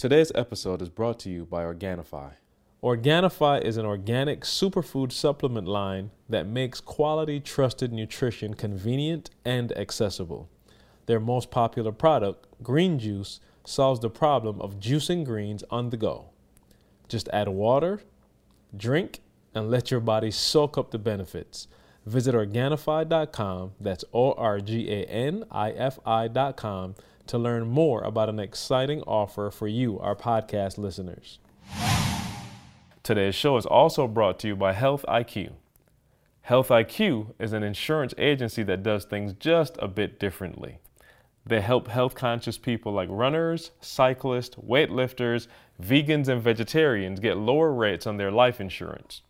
Today's episode is brought to you by Organifi. Organifi is an organic superfood supplement line that makes quality, trusted nutrition convenient and accessible. Their most popular product, Green Juice, solves the problem of juicing greens on the go. Just add water, drink, and let your body soak up the benefits. Visit Organifi.com, that's O R G A N I F I.com, to learn more about an exciting offer for you, our podcast listeners. Today's show is also brought to you by Health IQ. Health IQ is an insurance agency that does things just a bit differently. They help health conscious people like runners, cyclists, weightlifters, vegans, and vegetarians get lower rates on their life insurance.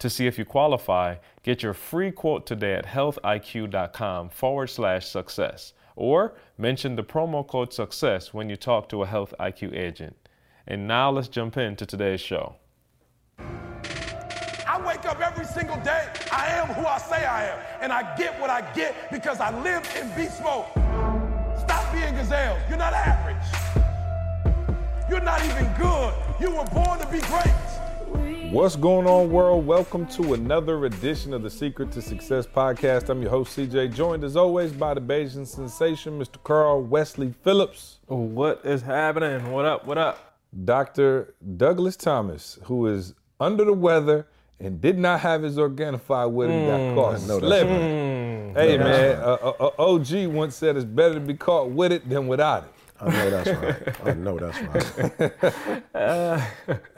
To see if you qualify, get your free quote today at healthiq.com forward slash success or mention the promo code success when you talk to a Health IQ agent. And now let's jump into today's show. I wake up every single day. I am who I say I am. And I get what I get because I live in beast mode. Stop being gazelles. You're not average. You're not even good. You were born to be great. What's going on, world? Welcome to another edition of the Secret to Success podcast. I'm your host, CJ, joined as always by the Bayesian sensation, Mr. Karl Wesley Phillips. What is happening? What up? What up? Dr. Douglas Thomas, who is under the weather and did not have his Organifi with him, got caught slipping. Hey, man, uh, uh, uh, OG once said it's better to be caught with it than without it. I know that's right. I know that's right.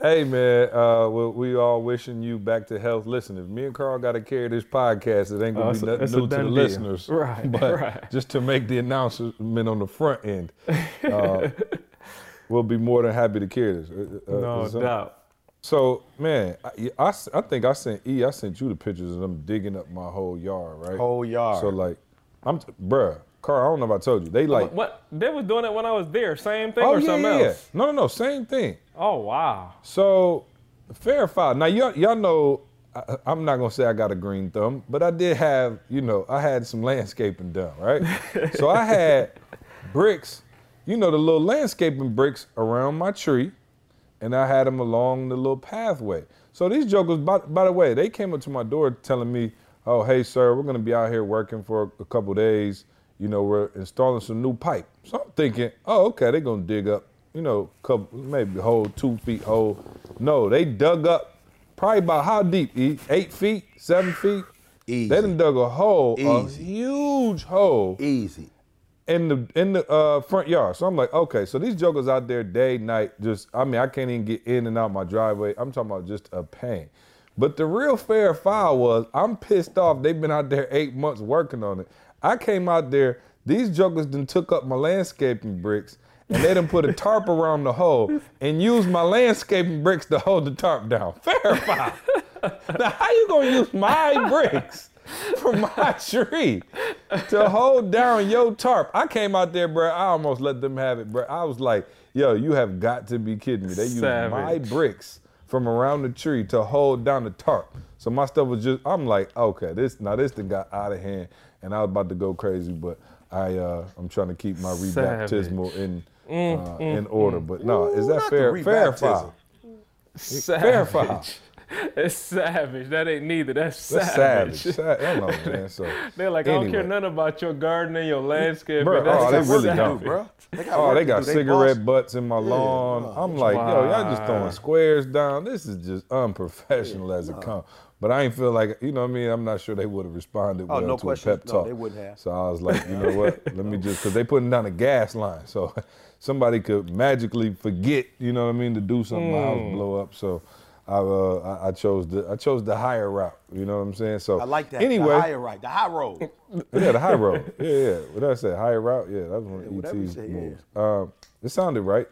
Hey man, uh, we, we all wishing you back to health. Listen, if me and Karl got to carry this podcast, it ain't gonna Oh, be nothing new to the deal. listeners. Right, but right. just to make the announcement on the front end, uh, we'll be more than happy to carry this. Uh, uh, No so, doubt. So man, I I think I sent E. I sent you the pictures of them digging up my whole yard, right? Whole yard. So like, I'm t- bruh, Karl. I don't know if I told you. They like. What? They was doing it when I was there. Same thing Oh or yeah, something yeah, else? No, no, no. Same thing. Oh wow. So, fair foul. Now, y'all, y'all know, I, I'm not gonna say I got a green thumb, but I did have, you know, I had some landscaping done, right? so I had bricks, you know, the little landscaping bricks around my tree, and I had them along the little pathway. So these jokers, by, by the way, they came up to my door telling me, "Oh, hey, sir, we're gonna be out here working for a couple days. You know, we're installing some new pipe." So I'm thinking, "Oh, okay, they're gonna dig up, you know, couple maybe hole two feet hole." No, they dug up probably about how deep? Eight feet, seven feet. Easy. They done dug a hole, Easy. a huge hole Easy. in the in the uh, front yard. So I'm like, okay, so these jokers out there day, night, just I mean, I can't even get in and out my driveway. I'm talking about just a pain. But the real fair foul was I'm pissed off. They've been out there eight months working on it. I came out there, these jokers then took up my landscaping bricks and they done put a tarp around the hole and used my landscaping bricks to hold the tarp down. Fair foul. now how you gonna use my bricks from my tree to hold down your tarp? I came out there, bro. I almost let them have it, bro. I was like, yo, you have got to be kidding me. They used my bricks from around the tree to hold down the tarp. So my stuff was just, I'm like, okay, this now this thing got out of hand, and I was about to go crazy, but I uh, I'm trying to keep my rebaptismal in uh, in order. But no, is that not fair? Fair rebaptism. Savage. Fair foul. It's savage. That ain't neither. That's That's savage. savage. Sa- I don't know, man. So They're like, I don't care Anyway. nothing about your garden and your landscape. Bruh, That's oh, they really savage. don't. bro. They got Oh, they got do. They cigarette boss- butts in my lawn. wow. I'm like, yo, y'all just throwing squares down. This is just unprofessional as it comes. But I ain't feel like, you know what I mean? I'm not sure they would have responded Oh, well no to question. a pep talk. No, they wouldn't have. So I was like, you know what? Let me just, because they putting down a gas line. So somebody could magically forget, you know what I mean, to do something, my Hmm. house blow up. So I, uh, I, I chose the I chose the higher route. You know what I'm saying? So I like that. Anyway, The higher right. The high road. yeah, the high road. Yeah, yeah. What did I say? Higher route? Yeah, that was one of you ET's say, yeah. moves. Um, it sounded right.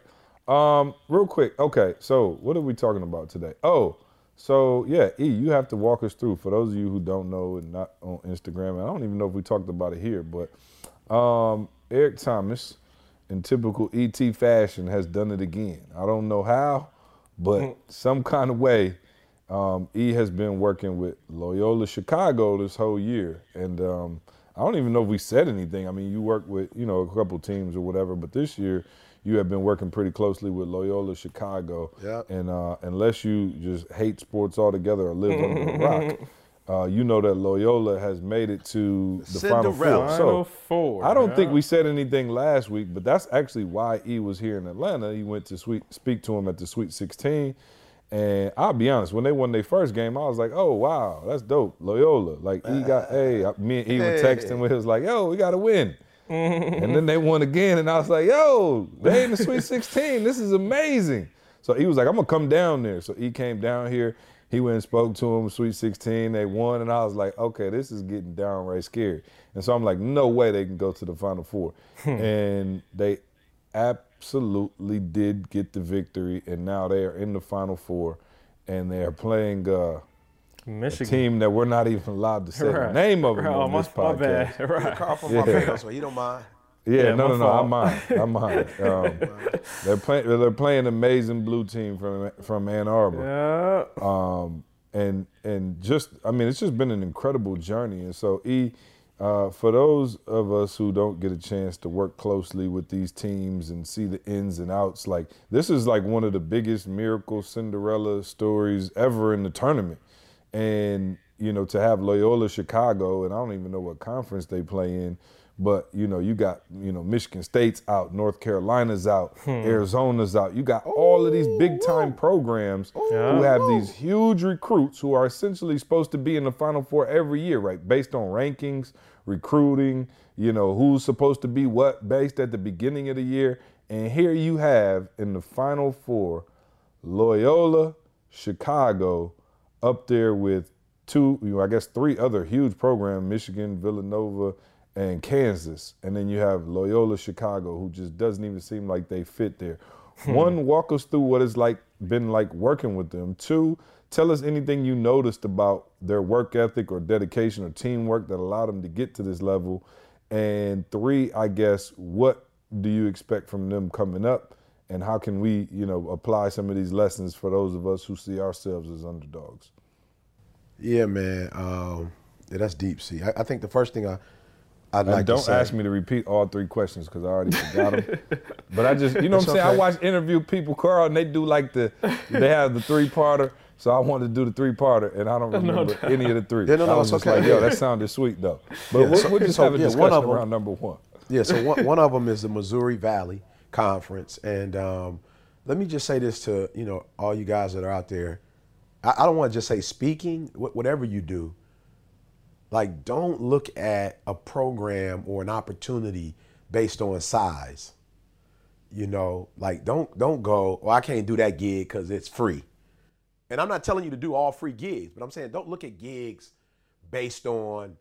Um, real quick. Okay, so what are we talking about today? Oh, so yeah, E, you have to walk us through. For those of you who don't know and not on Instagram, I don't even know if we talked about it here, but um, Eric Thomas, in typical ET fashion, has done it again. I don't know how, but some kind of way, um, E has been working with Loyola Chicago this whole year, and um, I don't even know if we said anything. I mean, you work with you know a couple teams or whatever, but this year you have been working pretty closely with Loyola Chicago. Yep. And uh, unless you just hate sports altogether or live under a rock, uh, you know that Loyola has made it to the Final Four. Final So four. I don't think we said anything last week, but that's actually why E was here in Atlanta. He went to sweet, speak to him at the Sweet 16. And I'll be honest, when they won their first game, I was like, "Oh wow, that's dope, Loyola." Like he got, hey, me and E were texting. We was like, "Yo, we got to win." And then they won again, and I was like, "Yo, they in the Sweet 16. This is amazing." So he was like, "I'm gonna come down there." So he came down here. He went and spoke to him. Sweet 16, they won, and I was like, "Okay, this is getting downright scary." And so I'm like, "No way they can go to the Final Four. and they absolutely did get the victory, and now they are in the Final Four, and they are playing. Uh, Michigan. team that we're not even allowed to say the name of them Right, on oh, my, this my podcast. bad. Yeah, Right. Carl from my Yeah. family, so he don't mind. Yeah, Yeah, no, my no, no. I'm mine. I'm mine. Um, they're playing. They're playing amazing blue team from from Ann Arbor, Yeah. um, and and just I mean it's just been an incredible journey. And so E, uh, for those of us who don't get a chance to work closely with these teams and see the ins and outs, like this is like one of the biggest miracle Cinderella stories ever in the tournament, and you know to have Loyola Chicago, and I don't even know what conference they play in. But you know, you got you know Michigan State's out, North Carolina's out, Arizona's out. You got all of these big time programs who have these huge recruits who are essentially supposed to be in the Final Four every year, right? Based on rankings, recruiting, you know, who's supposed to be what based at the beginning of the year. And here you have in the Final Four, Loyola, Chicago, up there with two, you know, I guess three other huge programs, Michigan, Villanova, and Kansas. And then you have Loyola Chicago, who just doesn't even seem like they fit there. Hmm. One, walk us through what it's like been like working with them. Two, tell us anything you noticed about their work ethic or dedication or teamwork that allowed them to get to this level. And three, I guess, what do you expect from them coming up? And how can we, you know, apply some of these lessons for those of us who see ourselves as underdogs? Yeah, man. Um, yeah, that's deep. See, I, I think the first thing I, I'd And like don't to say. ask me to repeat all three questions because I already forgot them. but I just, you know what I'm That's saying? I okay. watch interview people, Karl, and they do like the, they have the three parter. So I wanted to do the three parter, and I don't remember any of the three. Yeah, no, no, I was it's just okay. like, yo, that sounded sweet though. But Yeah, we'll, so- we'll just so, have a yeah, one discussion of 'em- around number one. Yeah, so one, one of them is the Missouri Valley Conference, and um, let me just say this to you know all you guys that are out there. I, I don't want to just say speaking, wh- whatever you do. Like, don't look at a program or an opportunity based on size. You know, like don't don't go. Well, I can't do that gig because it's free. And I'm not telling you to do all free gigs, but I'm saying don't look at gigs based on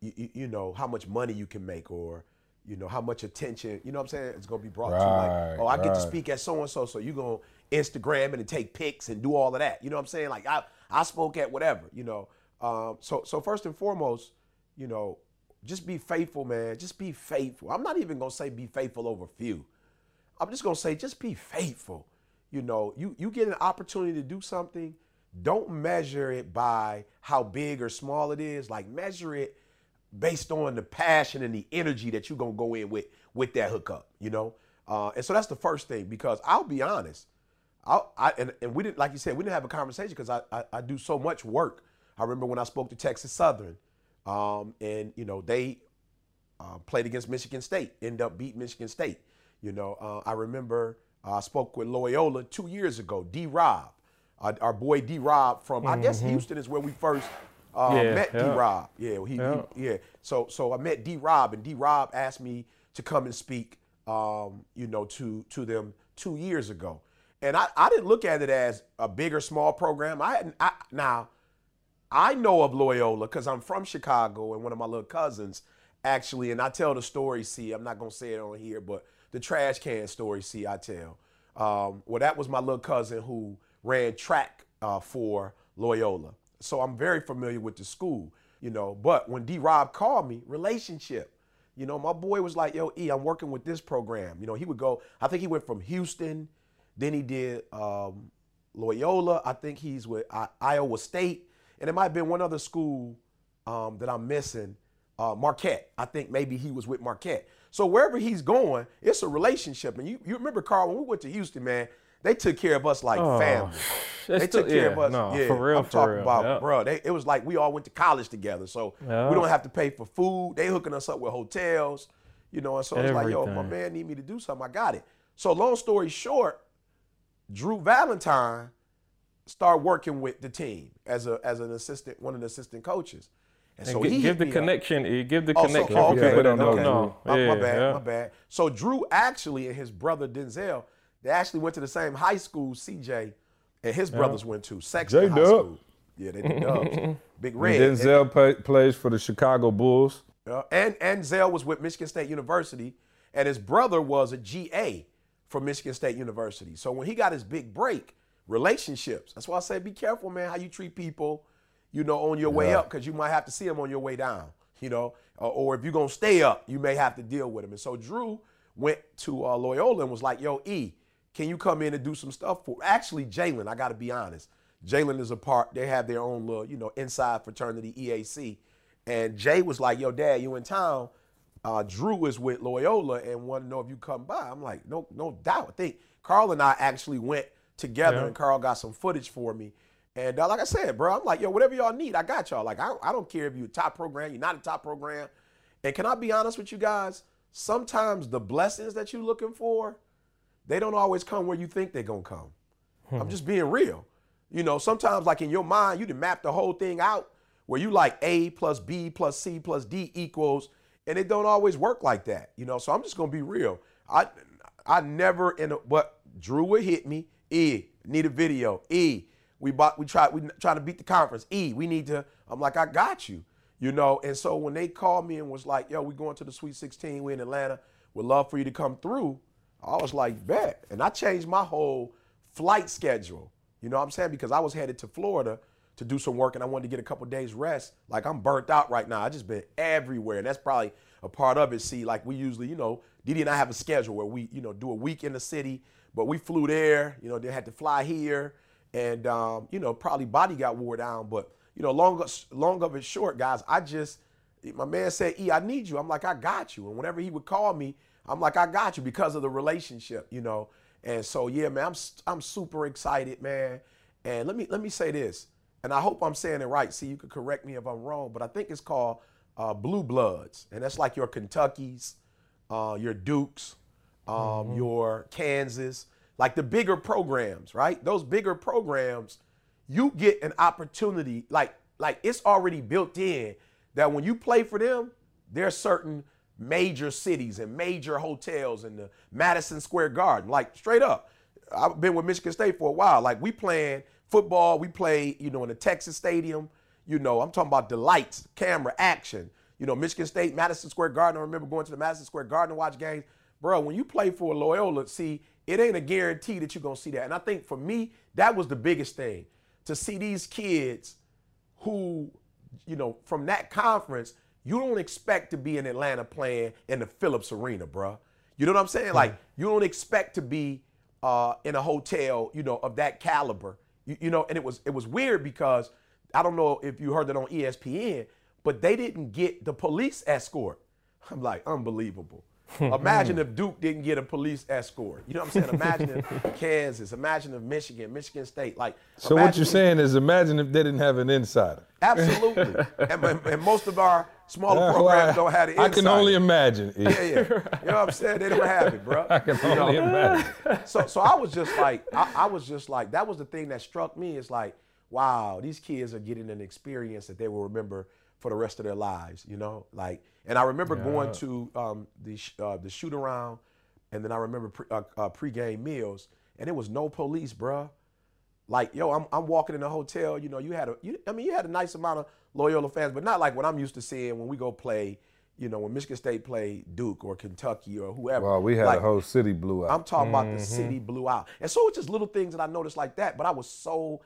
you, you, know how much money you can make or you know how much attention you know what I'm saying it's gonna be brought to you like oh I get to speak at so and so so you're gonna Instagram and take pics and do all of that you know what I'm saying like I I spoke at whatever you know um, so so first and foremost you know just be faithful man just be faithful I'm not even gonna say be faithful over few I'm just gonna say just be faithful. You know, you you get an opportunity to do something, don't measure it by how big or small it is. Like measure it based on the passion and the energy that you're gonna go in with with that hookup. You know, uh, and so that's the first thing because I'll be honest. I, I and, and we didn't like you said we didn't have a conversation because I, I I do so much work. I remember when I spoke to Texas Southern, um, and you know they uh, played against Michigan State, end up beat Michigan State. You know, uh, I remember uh, I spoke with Loyola two years ago, D Rob, uh, our boy D Rob from, I guess Houston is where we first uh, Yeah, met yeah. D Rob. Yeah, he, Yeah. he- yeah. So, so I met D Rob, and D Rob asked me to come and speak, um, you know, to to them two years ago. And I, I didn't look at it as a big or small program. I I, now, I know of Loyola because I'm from Chicago and one of my little cousins actually, and I tell the story, see, I'm not to say it on here, but the trash can story, see, I tell. Um, well, that was my little cousin who ran track uh, for Loyola. So I'm very familiar with the school, you know. But when D Rob called me, relationship, you know, my boy was like, yo, E, I'm working with this program. You know, he would go, I think he went from Houston, then he did um, Loyola. I think he's with I- Iowa State. And it might have been one other school um, that I'm missing, uh, Marquette. I think maybe he was with Marquette. So wherever he's going, it's a relationship. And you, you remember Karl when we went to Houston, man, they took care of us like family. They still- took care yeah, of us. no, yeah, for real, I'm for talking real. about, Yep. bro. They, it was like we all went to college together, so Yeah. we don't have to pay for food. They hooking us up with hotels, you know. And so it's like, yo, my man need me to do something, I got it. So long story short, Drew Valentine started working with the team as a as an assistant, one of the assistant coaches. And, so gi- he give the me up. connection. You give the Oh, so- connection oh, okay. people Okay. don't Okay. know. My, yeah, my bad, yeah. my bad. So Drew actually and his brother Denzel, they actually went to the same high school CJ and his brothers went to Sexton High J-Dub. School. Yeah, they did Dubs. Big Red. And Denzel play, plays for the Chicago Bulls. Uh, and and Zell was with Michigan State University, and his brother was a GA for Michigan State University. So when he got his big break, relationships. That's why I say be careful, man, how you treat people, you know, on your way up, because you might have to see them on your way down. You know, or, or if you're gonna stay up, you may have to deal with them. And so Drew went to uh, Loyola and was like, "Yo, E, can you come in and do some stuff for?" Actually, Jalen, I got to be honest. Jalen is a part. They have their own little, you know, inside fraternity EAC. And Jay was like, "Yo, Dad, you in town?" Uh, Drew is with Loyola and want to know if you come by. I'm like, "No, no doubt." I think Karl and I actually went together, Yeah. and Karl got some footage for me. And uh, like I said, bro, I'm like, "Yo, whatever y'all need, I got y'all." Like, I, I don't care if you're a top program, you're not a top program. And can I be honest with you guys? Sometimes the blessings that you're looking for, they don't always come where you think they're gonna come. I'm just being real. You know, sometimes like in your mind, you can map the whole thing out where you like A plus B plus C plus D equals, and it don't always work like that. You know, so I'm just gonna be real. I I never in a but Drew would hit me. E need a video. E we bought we try we trying to beat the conference. E we need to. I'm like I got you. You know, and so when they called me and was like, "Yo, we going to the Sweet 16. We in Atlanta. Would love for you to come through." I was like, "Bet," and I changed my whole flight schedule. You know what I'm saying? Because I was headed to Florida to do some work and I wanted to get a couple days rest. Like I'm burnt out right now. I just been everywhere. And that's probably a part of it. See, like we usually, you know, Didi and I have a schedule where we, you know, do a week in the city, but we flew there, you know, they had to fly here. And um, you know, probably body got wore down. But, you know, long long of it short, guys, I just my man said, E, I need you. I'm like, I got you. And whenever he would call me, I'm like, I got you because of the relationship, you know. And so, yeah, man, I'm I'm super excited, man. And let me let me say this, and I hope I'm saying it right. See, you could correct me if I'm wrong, but I think it's called uh, Blue Bloods, and that's like your Kentuckies, uh, your Dukes, um, your Kansas, like the bigger programs, right? Those bigger programs, you get an opportunity, like like it's already built in that when you play for them, there's certain major cities and major hotels in the Madison Square Garden, like straight up. I've been with Michigan State for a while. Like we playing football, we play, you know, in the Texas Stadium. You know, I'm talking about the lights, camera, action. You know, Michigan State, Madison Square Garden. I remember going to the Madison Square Garden to watch games. Bro, when you play for Loyola, see, it ain't a guarantee that you're gonna see that. And I think for me, that was the biggest thing. To see these kids who, you know, from that conference, you don't expect to be in Atlanta playing in the Phillips Arena, bro. You know what I'm saying? Like, you don't expect to be uh, in a hotel, you know, of that caliber. You, you know, and it was it was weird because I don't know if you heard it on ESPN, but they didn't get the police escort. I'm like, unbelievable. Hmm. Imagine hmm. if Duke didn't get a police escort. You know what I'm saying? Imagine if Kansas, imagine if Michigan, Michigan State. Like, So what you're if- saying is, imagine if they didn't have an insider. Absolutely. and, and- most of our smaller programs don't have the I can only imagine. Yeah, yeah. You know what I'm saying? They don't have it, bro. I can only imagine. So, so I was just like, I, I was just like, that was the thing that struck me. Is like, wow, these kids are getting an experience that they will remember for the rest of their lives. You know, like, and I remember going to um, the sh- uh, the shoot around, and then I remember pre, uh, uh, pregame meals, and it was no police, bruh. Like, yo, I'm, I'm walking in a hotel. You know, you had a, you, I mean, you had a nice amount of Loyola fans, but not like what I'm used to seeing when we go play. You know, when Michigan State play Duke or Kentucky or whoever. Well, we had Like, a whole city blew out. I'm talking about the city blew out. And so it's just little things that I noticed like that. But I was so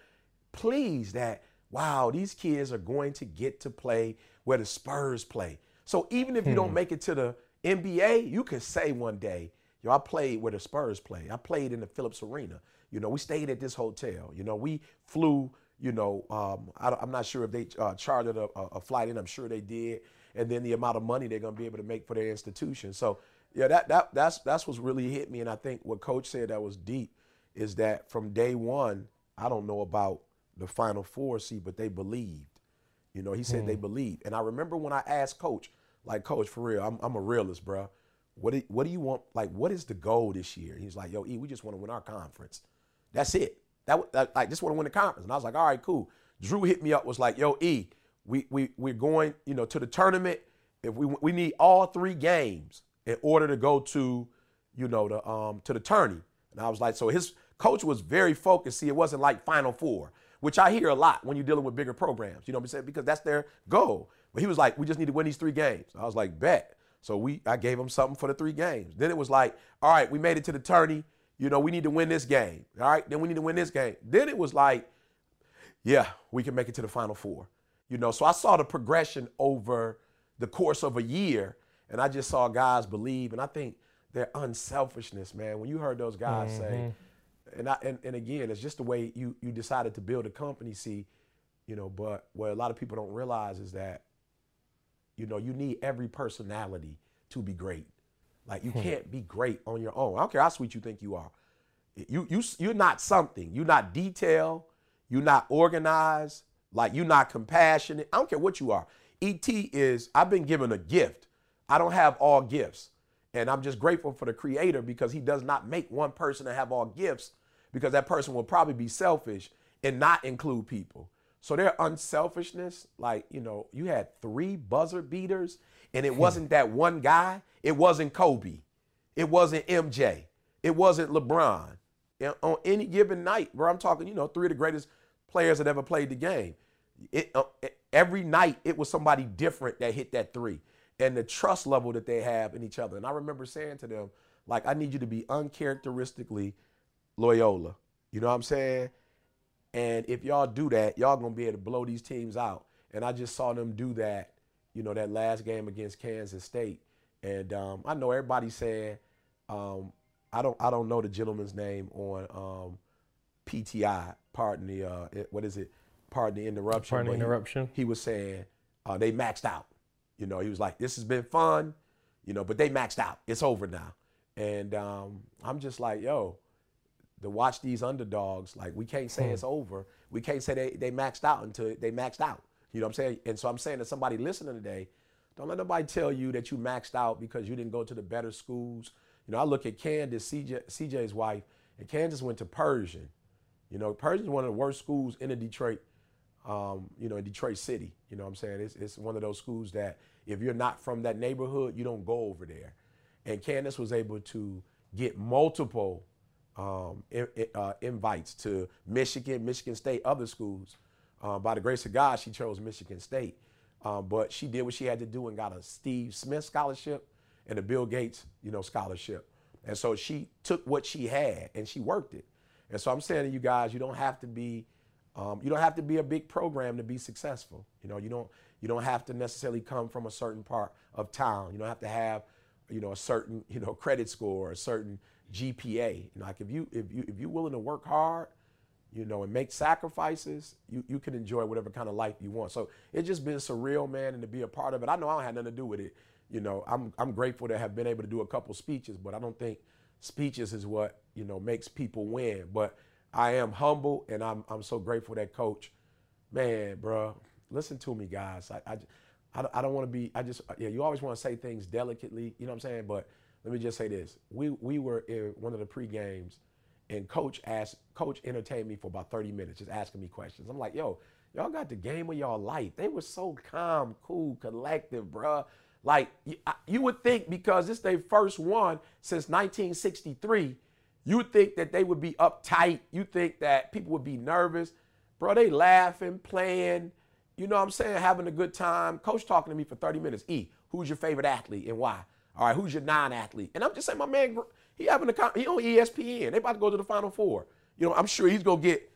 pleased that, wow, these kids are going to get to play where the Spurs play. So even if you don't make it to the NBA, you can say one day, yo, I played where the Spurs play. I played in the Phillips Arena. You know, we stayed at this hotel. You know, we flew, you know, um, I, am not sure if they uh, chartered a, a- a flight in. I'm sure they did. And then the amount of money they're going to be able to make for their institution. So Yeah, that that that's that's what's really hit me, and I think what Coach said that was deep is that from day one, I don't know about the Final Four seed, but they believed. You know, he said they believed, and I remember when I asked Coach, like Coach, for real, I'm I'm a realist, bro. What do, what do you want? Like, what is the goal this year? He's like, Yo, E, we just want to win our conference. That's it. That, that I just want to win the conference. And I was like, All right, cool. Drew hit me up, was like, Yo, E, we we we're going, you know, to the tournament. If we we need all three games in order to go to, you know, the um to the tourney. And I was like, so his coach was very focused. See, it wasn't like Final Four, which I hear a lot when you're dealing with bigger programs. You know what I'm saying? Because that's their goal. But he was like, we just need to win these three games. I was like, bet. So we I gave him something for the three games. Then it was like, all right, we made it to the tourney. You know, we need to win this game. All right, then we need to win this game. Then it was like, yeah, we can make it to the final four. You know, so I saw the progression over the course of a year, and I just saw guys believe, and I think their unselfishness, man. When you heard those guys say, mm-hmm. And I and, and again, it's just the way you you decided to build a company. See, you know, but what a lot of people don't realize is that, you know, you need every personality to be great. Like you can't be great on your own. I don't care how sweet you think you are. You you you're not something. You're not detailed. You're not organized. Like you're not compassionate. I don't care what you are. ET is. I've been given a gift. I don't have all gifts, and I'm just grateful for the Creator because He does not make one person to have all gifts because that person will probably be selfish and not include people. So their unselfishness, like, you know, you had three buzzer beaters and it wasn't that one guy. It wasn't Kobe. It wasn't MJ. It wasn't LeBron. And on any given night, where I'm talking, you know, three of the greatest players that ever played the game. It, uh, every night it was somebody different that hit that three. And the trust level that they have in each other. And I remember saying to them, like, I need you to be uncharacteristically Loyola. You know what I'm saying? And if y'all do that, y'all gonna be able to blow these teams out. And I just saw them do that, you know, that last game against Kansas State. And um, I know everybody saying, um, I don't, I don't know the gentleman's name on um, PTI. Pardon the, uh, what is it? Pardon the interruption. Pardon the but he- interruption. He, was saying uh, they maxed out. You know, he was like, this has been fun, you know, but they maxed out. It's over now. And um, I'm just like, yo, to watch these underdogs, like we can't say it's over. We can't say they, they maxed out until they maxed out. You know what I'm saying? And so I'm saying to somebody listening today, don't let nobody tell you that you maxed out because you didn't go to the better schools. You know, I look at Candace, CJ, CJ's wife, and Candace went to Pershing. You know, Pershing is one of the worst schools in the Detroit, um, you know, in Detroit City. You know what I'm saying? It's, it's one of those schools that if you're not from that neighborhood, you don't go over there. And Candace was able to get multiple um, i- i- uh, invites to Michigan, Michigan State, other schools. Uh, by the grace of God, she chose Michigan State. Um, but she did what she had to do and got a Steve Smith scholarship and a Bill Gates, you know, scholarship. And so she took what she had and she worked it. And so I'm saying to you guys, you don't have to be, um, you don't have to be a big program to be successful. You know, you don't, you don't have to necessarily come from a certain part of town. You don't have to have, you know, a certain, you know, credit score, or a certain GPA. Like if you, if you, if you're willing to work hard, you know, and make sacrifices, you, you can enjoy whatever kind of life you want. So it's just been surreal, man, and to be a part of it. I know I don't have nothing to do with it. You know, I'm I'm grateful to have been able to do a couple speeches, but I don't think speeches is what, you know, makes people win. But I am humble and I'm I'm so grateful that coach, man, bro, listen to me, guys. I I, I I don't want to be, I just, yeah, you always want to say things delicately, you know what I'm saying? But let me just say this. We we were in one of the pre-games and coach asked coach entertained me for about 30 minutes just asking me questions. I'm like yo y'all got the game of y'all life. They were so calm cool collective bruh. Like you would think because it's their first one since 1963 you would think that they would be uptight. You think that people would be nervous. Bro they laughing playing you know what i'm saying having a good time. Coach talking to me for 30 minutes. E who's your favorite athlete and why all right, who's your non-athlete? And I'm just saying, my man, he having a he on ESPN. They about to go to the Final Four. You know, I'm sure he's gonna get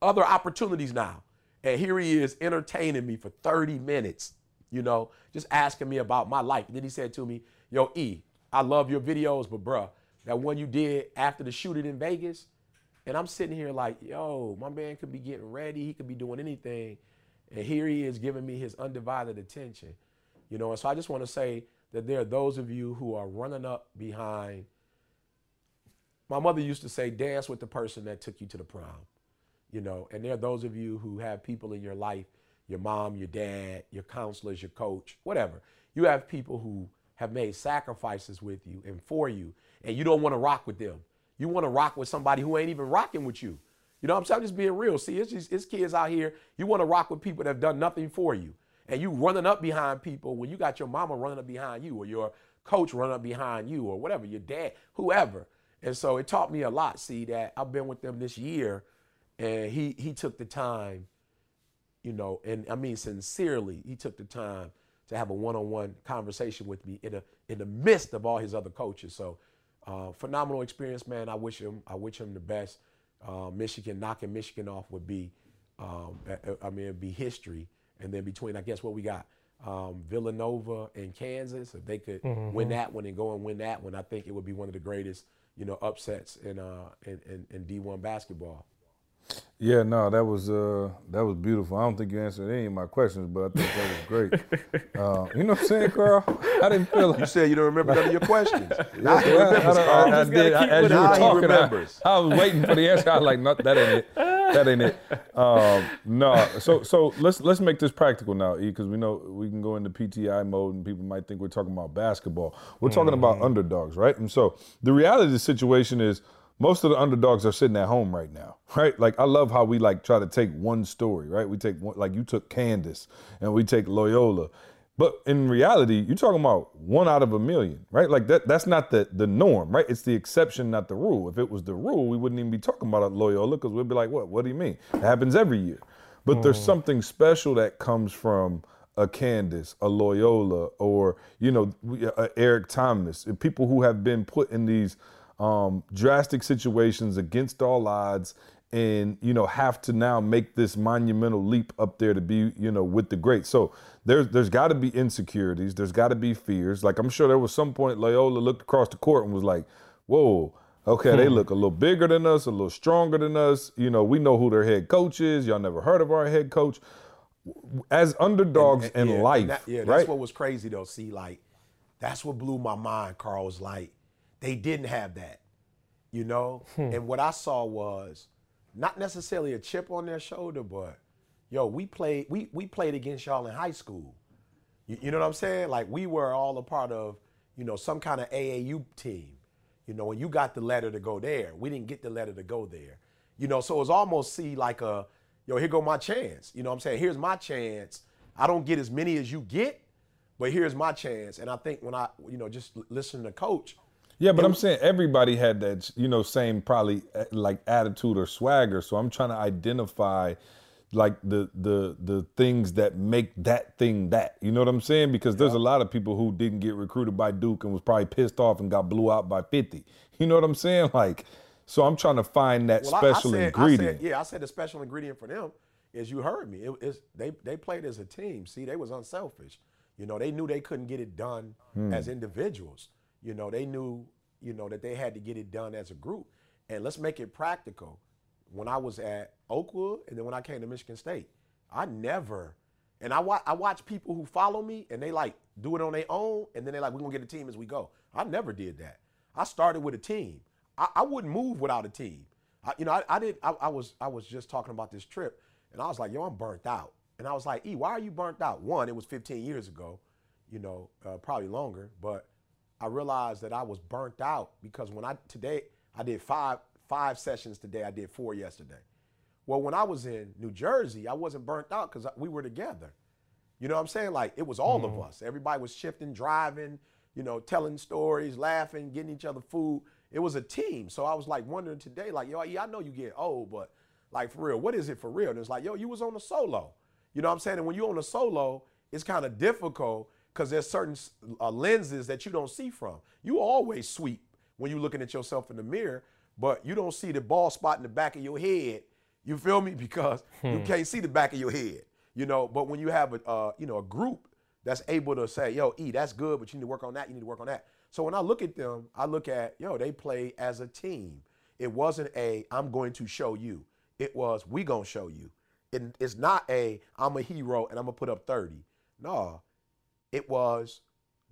other opportunities now. And here he is entertaining me for 30 minutes. You know, just asking me about my life. And then he said to me, "Yo, E, I love your videos, but bruh, that one you did after the shooting in Vegas." And I'm sitting here like, "Yo, my man could be getting ready. He could be doing anything." And here he is giving me his undivided attention. You know, and so I just want to say that there are those of you who are running up behind. My mother used to say, dance with the person that took you to the prom, you know, and there are those of you who have people in your life, your mom, your dad, your counselors, your coach, whatever. You have people who have made sacrifices with you and for you, and you don't want to rock with them. You want to rock with somebody who ain't even rocking with you. You know what I'm saying? I'm just being real. See, it's just it's kids out here. You want to rock with people that have done nothing for you. And you running up behind people when you got your mama running up behind you or your coach running up behind you or whatever, your dad, whoever. And so it taught me a lot, see, that I've been with them this year and he he took the time, you know, and I mean sincerely, he took the time to have a one-on-one conversation with me in a in the midst of all his other coaches. So uh, phenomenal experience, man. I wish him I wish him the best. Uh, Michigan knocking Michigan off would be, um, I mean, it'd be history. And then between, I guess, what we got, um, Villanova and Kansas, if they could mm-hmm. win that one and go and win that one, I think it would be one of the greatest, you know, upsets in uh, in, in, in D1 basketball. Yeah, no, that was uh, that was beautiful. I don't think you answered any of my questions, but I think that was great. uh, you know what I'm saying, Karl? I didn't feel like you said you don't remember none of your questions. yeah, I, I, I, I did. as you were talking, I, was waiting for the answer. I was like, no, that ain't it. That ain't it. Um, no. So so let's let's make this practical now, E, because we know we can go into PTI mode and people might think we're talking about basketball. We're talking mm. about underdogs, right? And so the reality of the situation is most of the underdogs are sitting at home right now, right? Like I love how we like try to take one story, right? We take one, like you took Candace and we take Loyola. But in reality, you're talking about one out of a million, right? Like that that's not the the norm, right? It's the exception, not the rule. If it was the rule, we wouldn't even be talking about a Loyola because we'd be like, what? What do you mean? It happens every year. But mm. there's something special that comes from a Candace, a Loyola, or you know, Eric Thomas, people who have been put in these um, drastic situations against all odds and you know have to now make this monumental leap up there to be you know with the greats so there's there's got to be insecurities there's got to be fears like i'm sure there was some point loyola looked across the court and was like whoa okay hmm. they look a little bigger than us a little stronger than us you know we know who their head coach is y'all never heard of our head coach as underdogs and, and, in yeah, life that, yeah that's right? what was crazy though see like that's what blew my mind karl was like they didn't have that, you know? Hmm. And what I saw was not necessarily a chip on their shoulder, but yo, we played we we played against y'all in high school. You, you know what I'm saying? Like we were all a part of, you know, some kind of AAU team. You know, and you got the letter to go there. We didn't get the letter to go there. You know, so it was almost see like a, yo, here go my chance. You know what I'm saying? Here's my chance. I don't get as many as you get, but here's my chance. And I think when I, you know, just listening to coach, yeah, but I'm saying everybody had that, you know, same probably eh, like attitude or swagger. So I'm trying to identify like the the the things that make that thing that. You know what I'm saying? Because there's a lot of people who didn't get recruited by Duke and was probably pissed off and got blew out by 50. You know what I'm saying? Like, so I'm trying to find that well, special I, I said, ingredient. I said, yeah, I said the special ingredient for them is you heard me. It, they they played as a team. See, they was unselfish. You know, they knew they couldn't get it done hmm. as individuals. You know, they knew, you know, that they had to get it done as a group. And let's make it practical. When I was at Oakwood and then when I came to Michigan State, I never, and I, wa- I watch people who follow me and they like do it on their own and then they like, we're going to get a team as we go. I never did that. I started with a team. I, I wouldn't move without a team. I, you know, I, I did, I, I, was, I was just talking about this trip and I was like, yo, I'm burnt out. And I was like, E, why are you burnt out? One, it was 15 years ago, you know, uh, probably longer, but I realized that I was burnt out because when I today I did five five sessions today. I did four yesterday. Well, when I was in New Jersey, I wasn't burnt out because we were together. You know what I'm saying? Like it was all mm-hmm. of us. Everybody was shifting, driving, you know, telling stories, laughing, getting each other food. It was a team. So I was like wondering today, like, yo, yeah, I know you get old, but like for real, what is it for real? And it's like, yo, you was on a solo. You know what I'm saying? And when you're on a solo, it's kind of difficult because there's certain uh, lenses that you don't see from. You always sweep when you're looking at yourself in the mirror, but you don't see the ball spot in the back of your head. You feel me? Because hmm. you can't see the back of your head. You know, but when you have a uh, you know a group that's able to say, "Yo, E, that's good, but you need to work on that. You need to work on that." So when I look at them, I look at, yo, they play as a team. It wasn't a I'm going to show you. It was we gonna show you. It, it's not a I'm a hero and I'm gonna put up 30. No, it was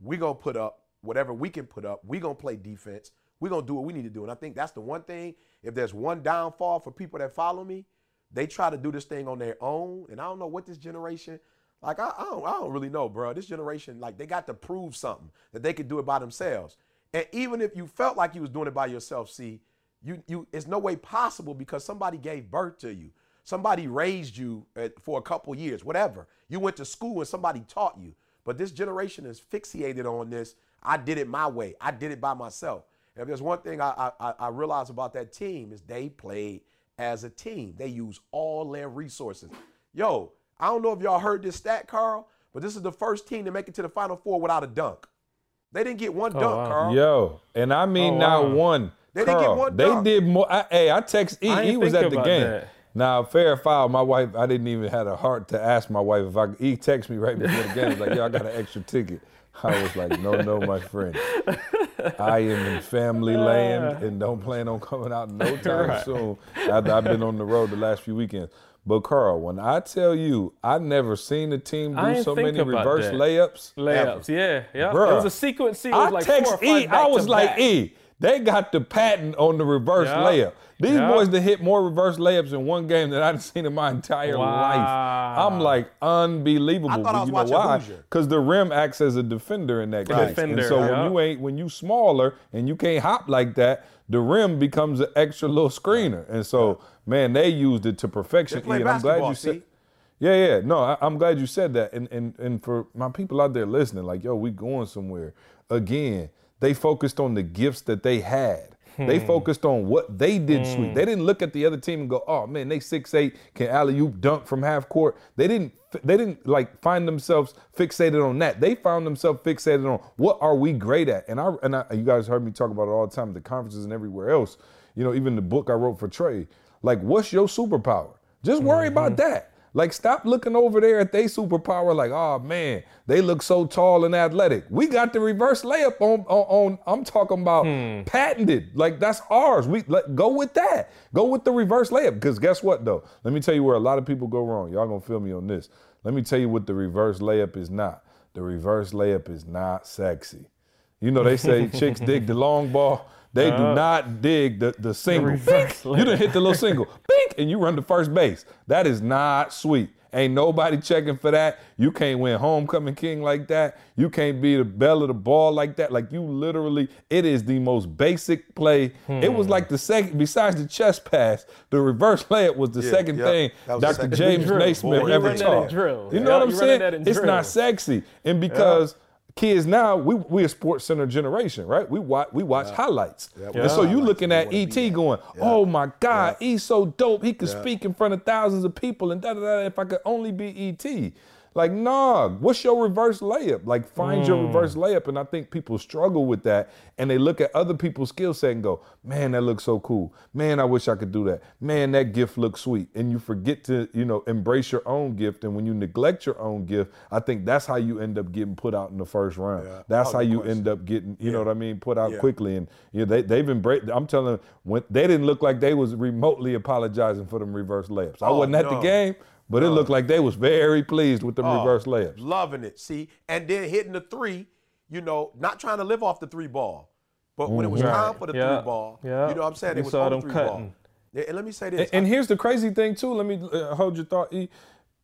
we gonna put up whatever we can put up. We gonna play defense. We gonna do what we need to do. And I think that's the one thing. If there's one downfall for people that follow me, they try to do this thing on their own. And I don't know what this generation. Like I, I don't, I don't really know, bro. This generation, like they got to prove something that they could do it by themselves. And even if you felt like you was doing it by yourself, see, you, you, it's no way possible because somebody gave birth to you. Somebody raised you eh, for a couple years, whatever. You went to school and somebody taught you. But this generation is fixated on this. I did it my way. I did it by myself. And if there's one thing I, I, I realize about that team is they played as a team. They use all their resources. Yo, I don't know if y'all heard this stat, Karl, but this is the first team to make it to the Final Four without a dunk. They didn't get one Oh, dunk, wow. Karl. Yo, and I mean Oh, not wow. one. They didn't get Karl, one They did more. I, hey, I text E. I E ain't was at the game. that. Now, fair foul, my wife, I didn't even have a heart to ask my wife if I could. E text me right before the game. like, yo, I got an extra ticket. I was like, no, no, my friend. I am in family uh. land and don't plan on coming out no time Right. soon after I've been on the road the last few weekends. But Karl, when I tell you, I never seen a team do so many reverse that. layups. Layups, yeah, yeah. Bruh. It was a sequence. It was I like text four or five E. I was like, back-to-back. E, they got the patent on the reverse Yeah. layup. These Yeah. boys that hit more reverse layups in one game than I've seen in my entire life. I'm like unbelievable. I thought I was you know watching why? Hoosier. Because the rim acts as a defender in that case. defender, and so yeah. when you ain't when you smaller and you can't hop like that, the rim becomes an extra little screener. And so, man, they used it to perfection. They play and I'm glad basketball, you said. see? Yeah, yeah. No, I, I'm glad you said that. And, and and for my people out there listening, like, yo, we going somewhere. Again, they focused on the gifts that they had. They Hmm. focused on what they did sweet. They didn't look at the other team and go, "Oh man, they six eight can alley oop dunk from half court." They didn't. They didn't like find themselves fixated on that. They found themselves fixated on what are we great at. And I and I, you guys heard me talk about it all the time at the conferences and everywhere else. You know, even the book I wrote for Trey. Like, what's your superpower? Just worry Mm-hmm. about that. Like, stop looking over there at they superpower. Like, oh man, they look so tall and athletic. We got the reverse layup on. On, on I'm talking about Hmm. patented. Like that's ours. We let go with that. Go with the reverse layup. Because guess what though? Let me tell you where a lot of people go wrong. Y'all gonna feel me on this. Let me tell you what the reverse layup is not. The reverse layup is not sexy. You know they say chicks dig the long ball. They do not dig the, the single. reverse Bink! You done hit the little single. Bink! And you run to first base. That is not sweet. Ain't nobody checking for that. You can't win homecoming king like that. You can't be the bell of the ball like that. Like you literally, it is the most basic play. It was like hmm. the second, besides the chest pass, the reverse layup was the Yeah, second yeah. thing That was the Dr. second- James Drill. Naismith you ever run that in taught. You know Yeah, what I'm you saying? It's drill. not sexy. And because kids now, we we a sports center generation, right? We watch we watch highlights. And so you looking at ET going, oh my God, he's so dope. He could speak in front of thousands of people and da da da. If I could only be ET. Like, nah, what's your reverse layup? Like, find your hmm. reverse layup. And I think people struggle with that. And they look at other people's skill set and go, man, that looks so cool. Man, I wish I could do that. Man, that gift looks sweet. And you forget to, you know, embrace your own gift. And when you neglect your own gift, I think that's how you end up getting put out in the first round. Yeah. That's Oh, how you end up getting, you know what I mean, put out Yeah. quickly. And you know, they they've embraced. I'm telling them, when they didn't look like they was remotely apologizing for them reverse layups. I Oh, wasn't at the game, but it looked like they was very pleased with the Oh, reverse layups. Loving it. See, and then hitting the three, you know, not trying to live off the three ball. But when it was Mm-hmm. time for the Yeah. three ball, Yeah. you know what I'm saying? You It was saw on the them three cutting. ball. And let me say this. And, and here's the crazy thing too. Let me uh, hold your thought. E.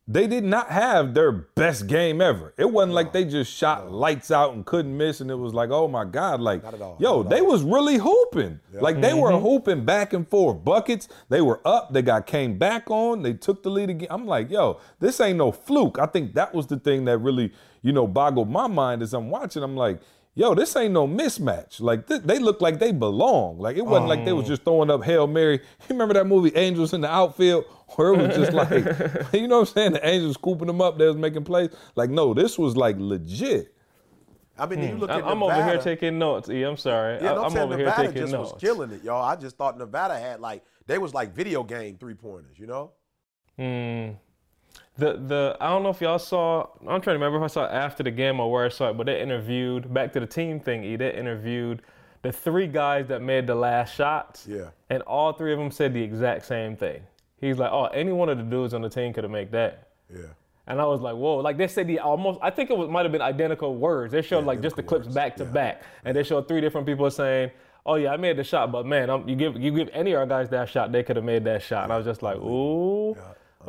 They did not have their best game ever. It wasn't like they just shot lights out and couldn't miss, and it was like, oh my god, like, Not at all. yo, Not at they all. was really hooping. Like they were mm-hmm. hooping back and forth, buckets. They were up. They got came back on. They took the lead again. I'm like, yo, this ain't no fluke. I think that was the thing that really, you know, boggled my mind as I'm watching. I'm like. Yo, this ain't no mismatch. Like th- they look like they belong. Like it wasn't like they was just throwing up hail mary. You remember that movie Angels in the Outfield, where it was just like, you know what I'm saying? The Angels scooping them up. They was making plays. Like no, this was like legit. I mean, you look I'm, at I'm Nevada. over here taking notes. E, I'm sorry. Yeah, I, no, I'm, I'm saying over here Nevada taking just notes. was killing it, y'all. I just thought Nevada had like they was like video game three pointers, you know? Mm. The the I don't know if y'all saw. I'm trying to remember if I saw it after the game or where I saw it, but they interviewed back to the team thing. E, they interviewed the three guys that made the last shots. Yeah. And all three of them said the exact same thing. He's like, oh, any one of the dudes on the team could have made that. Yeah. And I was like, whoa! Like they said the almost. I think it was might have been identical words. They showed like just the clips words. back to Yeah. back, and they showed three different people saying, "Oh yeah, I made the shot, but man, I'm, you give you give any of our guys that shot, they could have made that shot." And I was just like, ooh,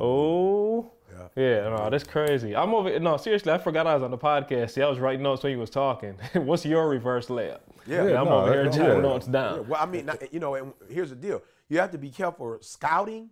ooh, yeah, no, that's crazy. I'm over. No, seriously, I forgot I was on the podcast. See, I was writing notes when you was talking. What's your reverse layup? Yeah. Yeah, I'm no, over here that's- jotting yeah. notes down. Yeah, well, I mean, you know, and here's the deal: you have to be careful scouting.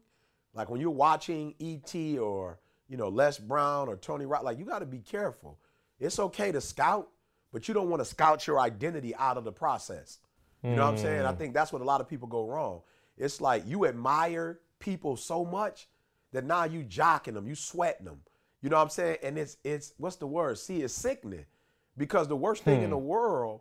Like when you're watching ET or you know Les Brown or Tony Rock, like you got to be careful. It's okay to scout, but you don't want to scout your identity out of the process. You know what I'm saying? I hmm. think that's what a lot of people go wrong. It's like you admire people so much that now you jocking them, you sweating them. You know what I'm saying? And it's it's what's the word? See, it's sickening because the worst thing in the hmm. world.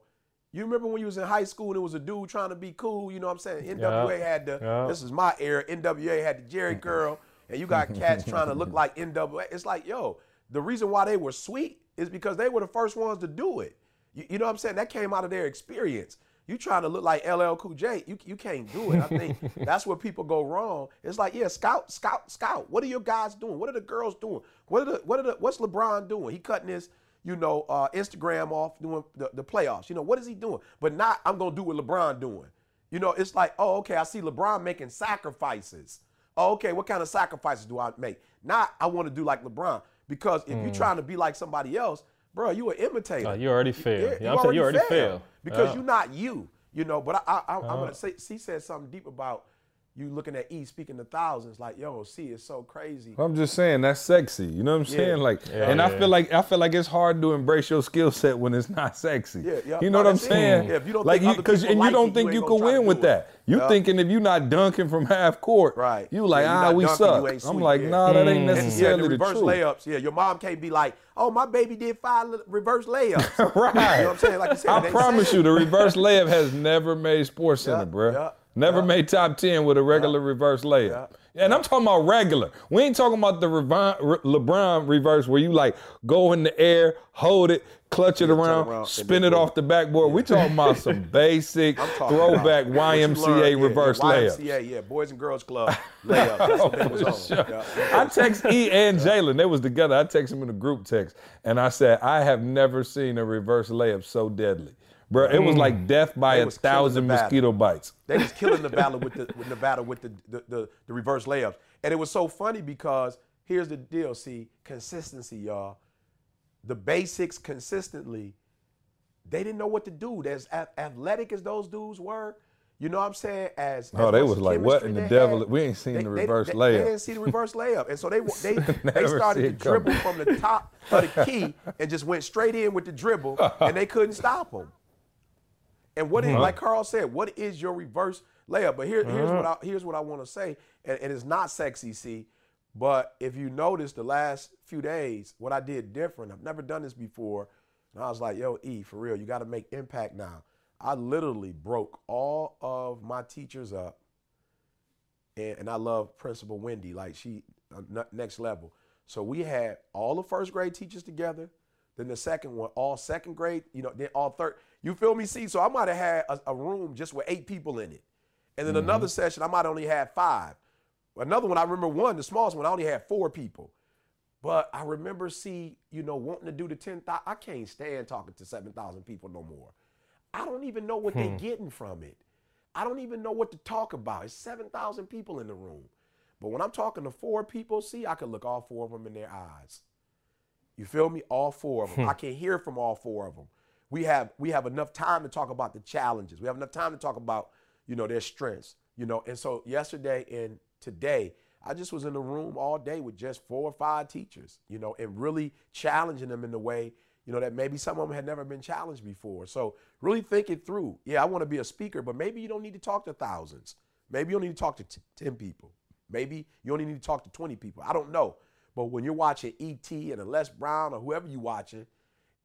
You remember when you was in high school and it was a dude trying to be cool? You know what I'm saying? NWA had the Yeah. this is my era. NWA had the Jheri curl, and you got cats trying to look like NWA. It's like, yo, the reason why they were sweet is because they were the first ones to do it. You, you know what I'm saying? That came out of their experience. You trying to look like LL Cool J, you, you can't do it. I think that's where people go wrong. It's like, yeah, scout, scout, scout. What are your guys doing? What are the girls doing? What are the what are the what's LeBron doing? He cutting his, you know, uh, Instagram off doing the, the playoffs. You know, what is he doing? But not I'm gonna do what LeBron doing. You know, it's like, oh, okay, I see LeBron making sacrifices. Oh, okay, what kind of sacrifices do I make? Not I want to do like LeBron. Because if you're trying to be like somebody else, bro, you an imitator. Oh, you already failed. Yeah, Yeah, I'm saying you already failed. because you're not you. You know, but I, I, I, I'm gonna uh-huh. say, she said something deep about you looking at E speaking to thousands. Like, yo, C is so crazy. I'm just saying that's sexy. You know what I'm saying? Like, Yeah, and I feel like I feel like it's hard to embrace your skill set when it's not sexy. Yeah, yeah. You know No, what I'm saying? Yeah, if you don't like think other because and like you don't it, you think ain't you can win with it. that. You Yeah. thinking if you're not dunking from half court, Right. You like Yeah, you ah we dunking, suck. ain't I'm like yeah. nah, that ain't And, yeah, necessarily the the, reverse truth. layups. Yeah, your mom can't be like, oh, my baby did five reverse layups. Right. You know what I'm saying? Like you said, I promise you, the reverse layup has never made Sports Center, Yeah, bruh. yeah, Never yeah. made top ten with a regular reverse layup. And I'm talking about regular. We ain't talking about the Revon- Re- LeBron reverse where you like go in the air, hold it, clutch it around, around, spin it off the backboard. We talking about some basic throwback about what you YMCA yeah, reverse yeah, layups. YMCA, yeah, Boys and Girls Club layup. Oh, That's what they was on. Yeah. I text E and Jalen. They was together. I text them in a group text, and I said, "I have never seen a reverse layup so deadly, bro. It was like mm. death by They a thousand mosquito bites." They was killing the battle with the with the with the the, the the reverse layups. And it was so funny because here's the deal, see, consistency, y'all. The basics consistently, they didn't know what to do. As athletic as those dudes were, you know what I'm saying? As Oh, as they was like, what in the they devil- had, we ain't seen the reverse they, layup. They didn't see the reverse layup, and so they they they started to dribble from the top of the key and just went straight in with the dribble, and they couldn't stop them. And what is, like Karl said, what is your reverse layup? But here, here's what I, here's what I want to say, and, and it's not sexy, see. But if you notice the last few days, what I did different, I've never done this before, and I was like, "Yo, E, for real, you got to make impact now." I literally broke all of my teachers up, and, and I love Principal Wendy, like she uh, next level. So we had all the first grade teachers together. Then the second one, all second grade, you know, then all third. You feel me? See, so I might have had a, a room just with eight people in it. And then another mm-hmm. session, I might only had five. Another one, I remember one, the smallest one, I only had four people. But I remember, see, you know, wanting to do the 10,000. I can't stand talking to 7,000 people no more. I don't even know what they're hmm. getting from it. I don't even know what to talk about. It's 7,000 people in the room. But when I'm talking to four people, see, I can look all four of them in their eyes. You feel me? All four of them. Hmm. I can hear from all four of them. We have we have enough time to talk about the challenges. We have enough time to talk about you know their strengths. You know, and so yesterday and today, I just was in the room all day with just four or five teachers. You know, and really challenging them in the way you know that maybe some of them had never been challenged before. So really think it through. Yeah, I want to be a speaker, but maybe you don't need to talk to thousands. Maybe you don't need to talk to t- ten people. Maybe you only need to talk to 20 people. I don't know. But when you're watching ET and Les Brown or whoever you're watching,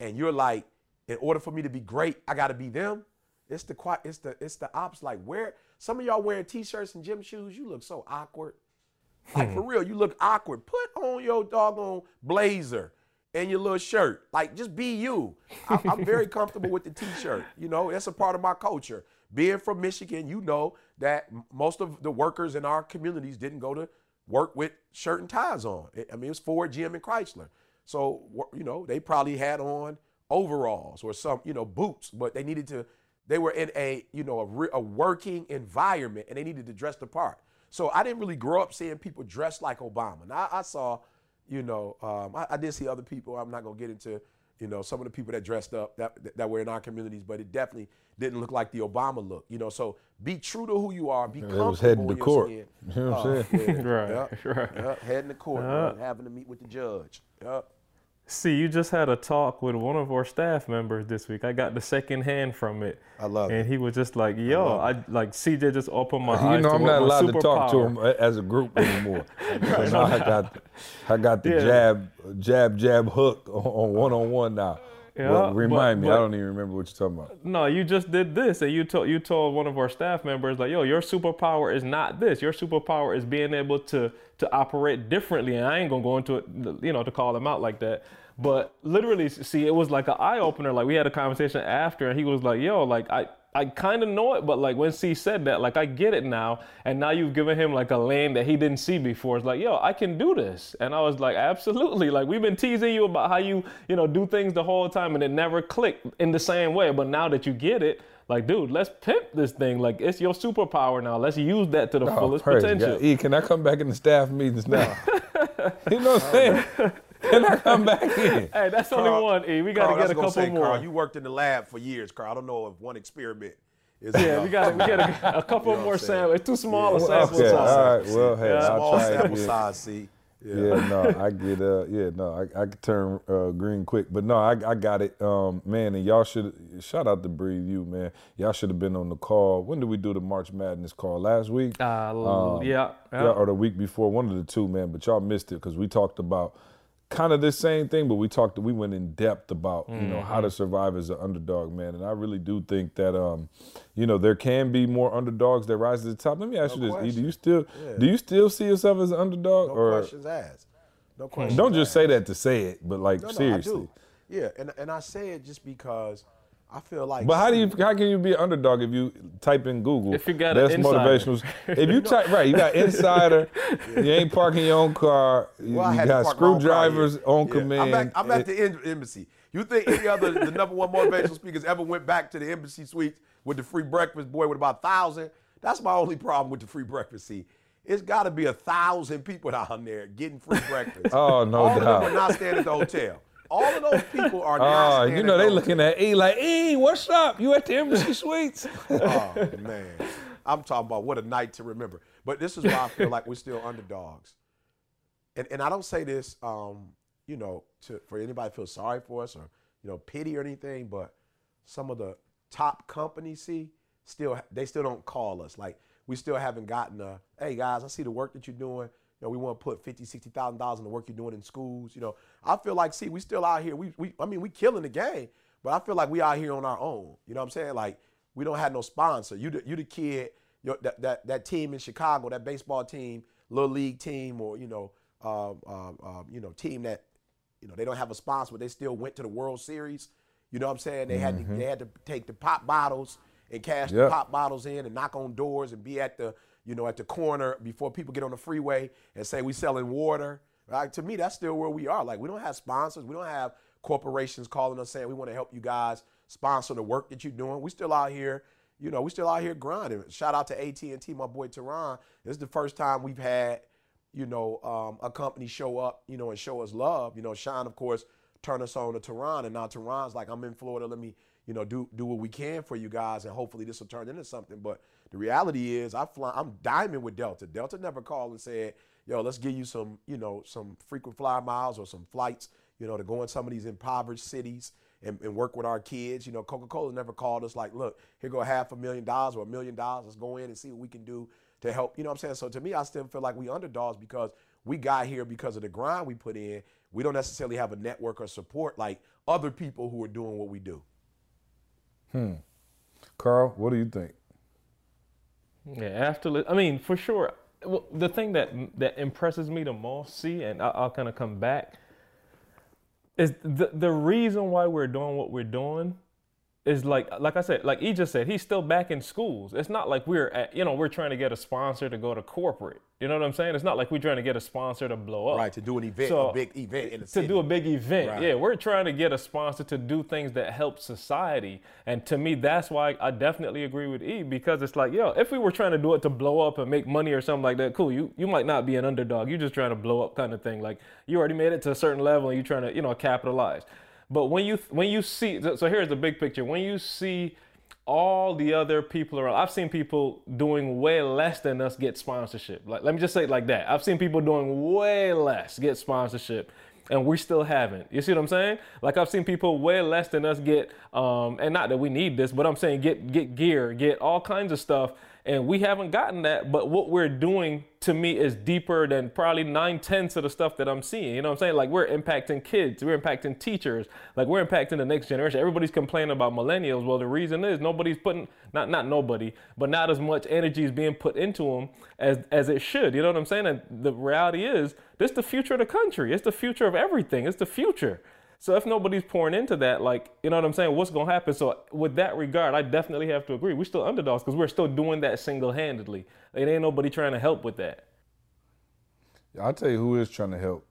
and you're like, in order for me to be great, I got to be them. It's the it's the it's the ops. Like where some of y'all wearing t-shirts and gym shoes, you look so awkward. Like for hmm. real, you look awkward. Put on your doggone blazer and your little shirt. Like just be you. I, I'm very comfortable with the t-shirt. You know, that's a part of my culture. Being from Michigan, you know that most of the workers in our communities didn't go to work with shirt and ties on. I mean, it was Ford, GM, and Chrysler. So you know, they probably had on overalls or some you know boots, but they needed to. They were in a you know a, re- a working environment, and they needed to dress the part. So I didn't really grow up seeing people dressed like Obama. Now I saw, you know, um, I, I did see other people. I'm not gonna get into, you know, some of the people that dressed up that that were in our communities, but it definitely didn't look like the Obama look. You know, so be true to who you are. Be It comfortable was heading to your court. skin. You know what I'm Uh, saying? yeah, Right, yeah, right. yeah, heading to court, Yeah. man, having to meet with the judge. Yeah. See, you just had a talk with one of our staff members this week. I got the second hand from it. I love and it. he was just like, "Yo, love I, like CJ just opened my You eyes know, to I'm not my allowed to talk to him uh, as a group anymore. so now I got, I got the Yeah. jab, jab, jab hook on one on one now. Yeah, well, remind but- me. I don't even remember what you're talking about. No, you just did this, and you told you told one of our staff members like, "Yo, your superpower is not this. Your superpower is being able to to operate differently." And I ain't gonna go into it, you know, to call him out like that. But literally, see, it was like an eye opener. Like we had a conversation after, and he was like, "Yo, like I." I kind of know it, but like when C said that, like I get it now, and now you've given him like a lane that he didn't see before. It's like, yo, I can do this, and I was like, absolutely. Like we've been teasing you about how you, you know, do things the whole time, and it never clicked in the same way. But now that you get it, like, dude, let's pimp this thing. Like it's your superpower now. Let's use that to the Oh, fullest potential. God. E, can I come back in the staff meetings now? you know what I'm saying? Can I come back in? Hey, that's only one. E, we got to get a couple say, more. Karl, you worked in the lab for years, Karl. I don't know if one experiment is yeah, enough. we got we got a, a couple You know more samples. It's too small a sample okay, size. all right. Well, hey, I'll Small try it sample again. size, see. Yeah, no, I get uh, yeah, no, I, I could turn uh, green quick, but no, I, I got it, um, man, and y'all should shout out to Breathe You, man. Y'all should have been on the call. When did we do the March Madness call? Last week, Uh, yeah, yeah. yeah, or the week before, one of the two, man. But y'all missed it because we talked about kind of the same thing, but we talked, we went in depth about you know how to survive as an underdog, man. And I really do think that, um, you know, there can be more underdogs that rise to the top. Let me ask No you this: E, do you still do you still see yourself as an underdog, No or questions asked. No questions. don't just asked. say that to say it, but like No, seriously. I do. Yeah, and and I say it just because I feel like. But how do you how can you be an underdog if you type in Google? If you got an insider. motivational. If you type right, you got insider. you ain't parking your own car. You, Well, you got park my own car, screwdrivers on Yeah. command. I'm, back, I'm at It- the em- embassy. You think any other the number one motivational speakers ever went back to the embassy suites with the free breakfast boy with about a thousand? That's my only problem with the free breakfast. See, it's got to be a thousand people down there getting free breakfast. Oh, no All of them doubt. are not staying at the hotel. All of those people are not Oh, you know they looking at E like, E, what's up? You at the embassy suites? Oh man, I'm talking about what a night to remember. But this is why I feel like we're still underdogs. And and I don't say this, um, you know, to for anybody to feel sorry for us or you know pity or anything. But some of the top companies see still they still don't call us. Like we still haven't gotten a hey guys, I see the work that you're doing. You know, we want to put fifty, sixty thousand dollars in the work you're doing in schools. You know, I feel like see we still out here. We we I mean we killing the game, but I feel like we out here on our own. You know what I'm saying? Like we don't have no sponsor. You the, you the kid, your, that, that that team in Chicago, that baseball team, little league team, or you know, um, um, um, you know, team that you know they don't have a sponsor, but they still went to the World Series. You know what I'm saying? They had to they had to take the pop bottles and cash the pop bottles in and knock on doors and be at the you know at the corner before people get on the freeway and say we selling water. Right? To me, that's still where we are. Like we don't have sponsors. We don't have corporations calling us saying we want to help you guys sponsor the work that you're doing. We still out here. You know, we still out here grinding. Shout out to AT&T, my boy Tehran. This is the first time we've had you know, um, a company show up, you know, and show us love. You know, Sean, of course, turn us on to Tehran, and now Tehran's like, I'm in Florida. Let me, you know, do do what we can for you guys, and hopefully this will turn into something. But the reality is, I fly, I'm diamond with Delta. Delta never called and said, Yo, let's give you some, you know, some frequent flyer miles or some flights, you know, to go in some of these impoverished cities and, and work with our kids. You know, Coca-Cola never called us like, look, here go half a million dollars or a million dollars. Let's go in and see what we can do to help. You know what I'm saying? So to me, I still feel like we underdogs because we got here because of the grind we put in. We don't necessarily have a network or support like other people who are doing what we do. Hmm. Karl, what do you think? Yeah, after I mean, for sure. Well, the thing that that impresses me the most, see, and I, I'll kind of come back, is the the reason why we're doing what we're doing is like like I said, like he just said, he's still back in schools. It's not like we're at, you know, we're trying to get a sponsor to go to corporate. You know what I'm saying? It's not like we're trying to get a sponsor to blow up. Right, to do an event, So, a big event in the to city. do a big event. Right. Yeah, we're trying to get a sponsor to do things that help society. And to me, that's why I definitely agree with E because it's like, yo, if we were trying to do it to blow up and make money or something like that, cool. You you might not be an underdog. You're just trying to blow up kind of thing. Like you already made it to a certain level and you're trying to, you know, capitalize. But when you when you see so here's the big picture. When you see all the other people around. I've seen people doing way less than us get sponsorship. Like, let me just say it like that. I've seen people doing way less get sponsorship, and we still haven't. You see what I'm saying? Like, I've seen people way less than us get, um, and not that we need this, but I'm saying get get gear, get all kinds of stuff, and we haven't gotten that. But what we're doing to me is deeper than probably nine tenths of the stuff that I'm seeing. You know what I'm saying? Like we're impacting kids, we're impacting teachers, like we're impacting the next generation. Everybody's complaining about millennials. Well, the reason is nobody's putting not not nobody, but not as much energy is being put into them as as it should. You know what I'm saying? And the reality is, this is the future of the country. It's the future of everything. It's the future. So if nobody's pouring into that, like, you know what I'm saying, what's gonna happen? So with that regard, I definitely have to agree. We're still underdogs because we're still doing that single-handedly. It ain't nobody trying to help with that. I'll tell you who is trying to help.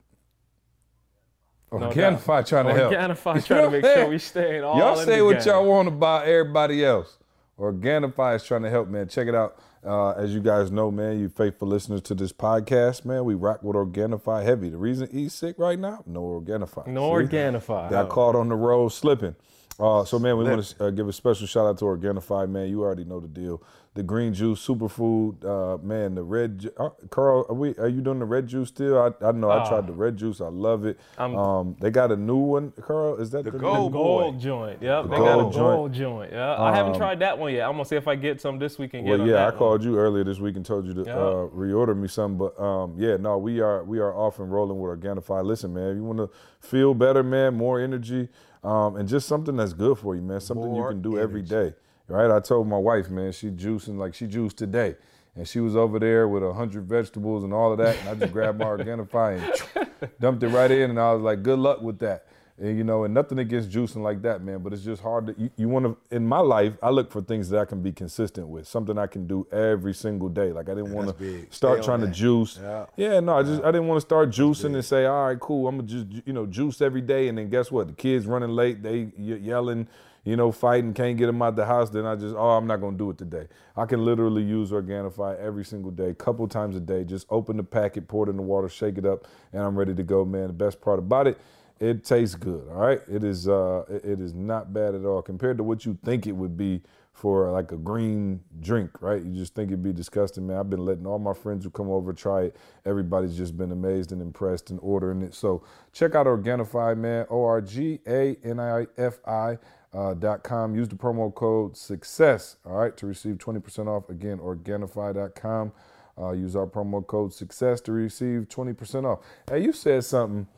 No oh, Organifi trying to oh, help. Organifi trying to make sure we staying all Y'all say what y'all want about everybody else. Organifi is trying to help, man. Check it out. Uh, as you guys know, man, you faithful listeners to this podcast, man, we rock with Organifi heavy. The reason he's sick right now, no Organifi. No See? Organifi. Got caught on the road slipping. Uh, so, man, we want to uh, give a special shout out to Organifi, man. You already know the deal. The green juice, superfood, uh, man. The red, ju- uh, Karl, are we? Are you doing the red juice still? I, I know I tried the red juice. I love it. um, they got a new one, Karl. Is that the, Gold The boy. gold joint. Yep. The they got a gold gold joint. Yeah. I haven't tried that one yet. I'm gonna see if I get some this week and get Well, on yeah, I that one. called you earlier this week and told you to Yeah. uh, reorder me some. But um, yeah, no, we are we are off and rolling with Organifi. Listen, man, if you want to feel better, man, more energy, um, and just something that's good for you, man, something More you can do every energy. day. Right? I told my wife, man, she juicing like she juiced today. And she was over there with a hundred vegetables and all of that, and I just grabbed my Organifi and dumped it right in, and I was like, "Good luck with that." And you know, and nothing against juicing like that, man, but it's just hard to. You, you want to. In my life, I look for things that I can be consistent with, something I can do every single day. Like I didn't want to start trying to juice. Yeah. Yeah, no, I just I didn't want to start juicing and say, all right, cool, I'm gonna just you know juice every day, and then guess what? The kids running late, they yelling, you know, fighting, can't get them out the house. Then I just, oh, I'm not gonna do it today. I can literally use Organifi every single day, couple times a day. Just open the packet, pour it in the water, shake it up, and I'm ready to go, man. The best part about it. It tastes good, all right. It is, uh, it- is not bad at all compared to what you think it would be for like a green drink, right? You just think it'd be disgusting, man. I've been letting all my friends who come over try it. Everybody's just been amazed and impressed and ordering it. So check out Organifi, man. O R G A N I F I. Uh, dot com. Use the promo code success, all right, to receive 20% off. Again, Organifi.com. Uh, use our promo code success to receive 20% off. Hey, you said something.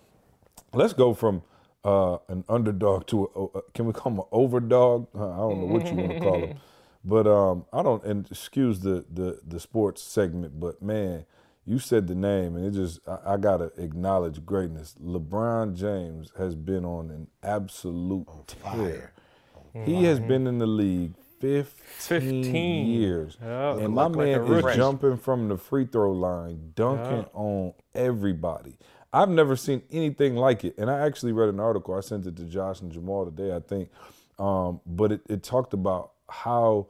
Let's go from uh, an underdog to a, a- can we call him an overdog? Uh, I don't know what you want to call him, but um, I don't. And excuse the the the sports segment, but man, you said the name, and it just I, I gotta acknowledge greatness. LeBron James has been on an absolute tear. He has been in the league 15, 15. years, Yeah. and my Look like man is jumping from the free throw line, dunking on everybody. I've never seen anything like it. And I actually read an article. I sent it to Josh and Jamal today, I think. Um, but it, it talked about how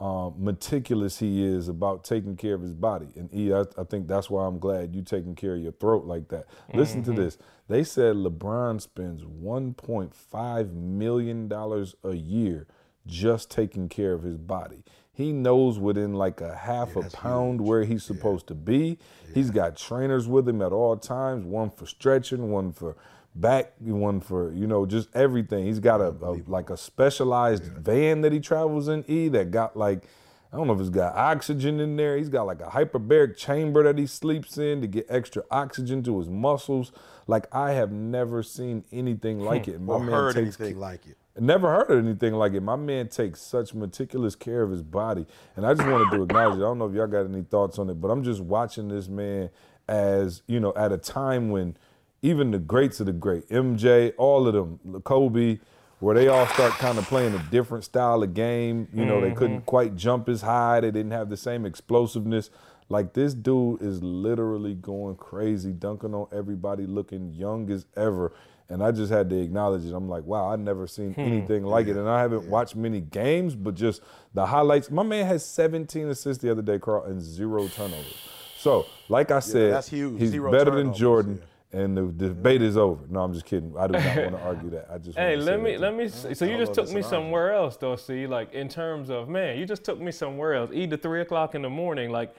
um, meticulous he is about taking care of his body. And E, I, I think that's why I'm glad you taking care of your throat like that. Listen to this. They said LeBron spends $1.5 million a year just taking care of his body. He knows within like a half a pound where he's supposed to be. He's got trainers with him at all times, one for stretching, one for back, one for, you know, just everything. He's got a, a like a specialized van that he travels in, E, that got like I don't know if it's got oxygen in there. He's got like a hyperbaric chamber that he sleeps in to get extra oxygen to his muscles. Like I have never seen anything like hmm. it. My or man heard takes anything like it. Never heard of anything like it. My man takes such meticulous care of his body. And I just wanted to acknowledge it. I don't know if y'all got any thoughts on it, but I'm just watching this man as, you know, at a time when even the greats of the great, MJ, all of them, Kobe, where they all start kind of playing a different style of game. You know, they couldn't mm-hmm. quite jump as high. They didn't have the same explosiveness. Like this dude is literally going crazy, dunking on everybody, looking young as ever. And I just had to acknowledge it. I'm like, wow, I've never seen hmm. anything like it. And I haven't watched many games, but just the highlights. My man has 17 assists the other day, Karl, and zero turnovers. So, like I said, that's huge. he's Zero better than Jordan. yeah. And the debate is over. No, I'm just kidding. I do not want to argue that. I just Hey, wanted to say let me let me. Mm-hmm. See. So you just took me somewhere else, though. See, like in terms of man, you just took me somewhere else. Either three o'clock in the morning, like.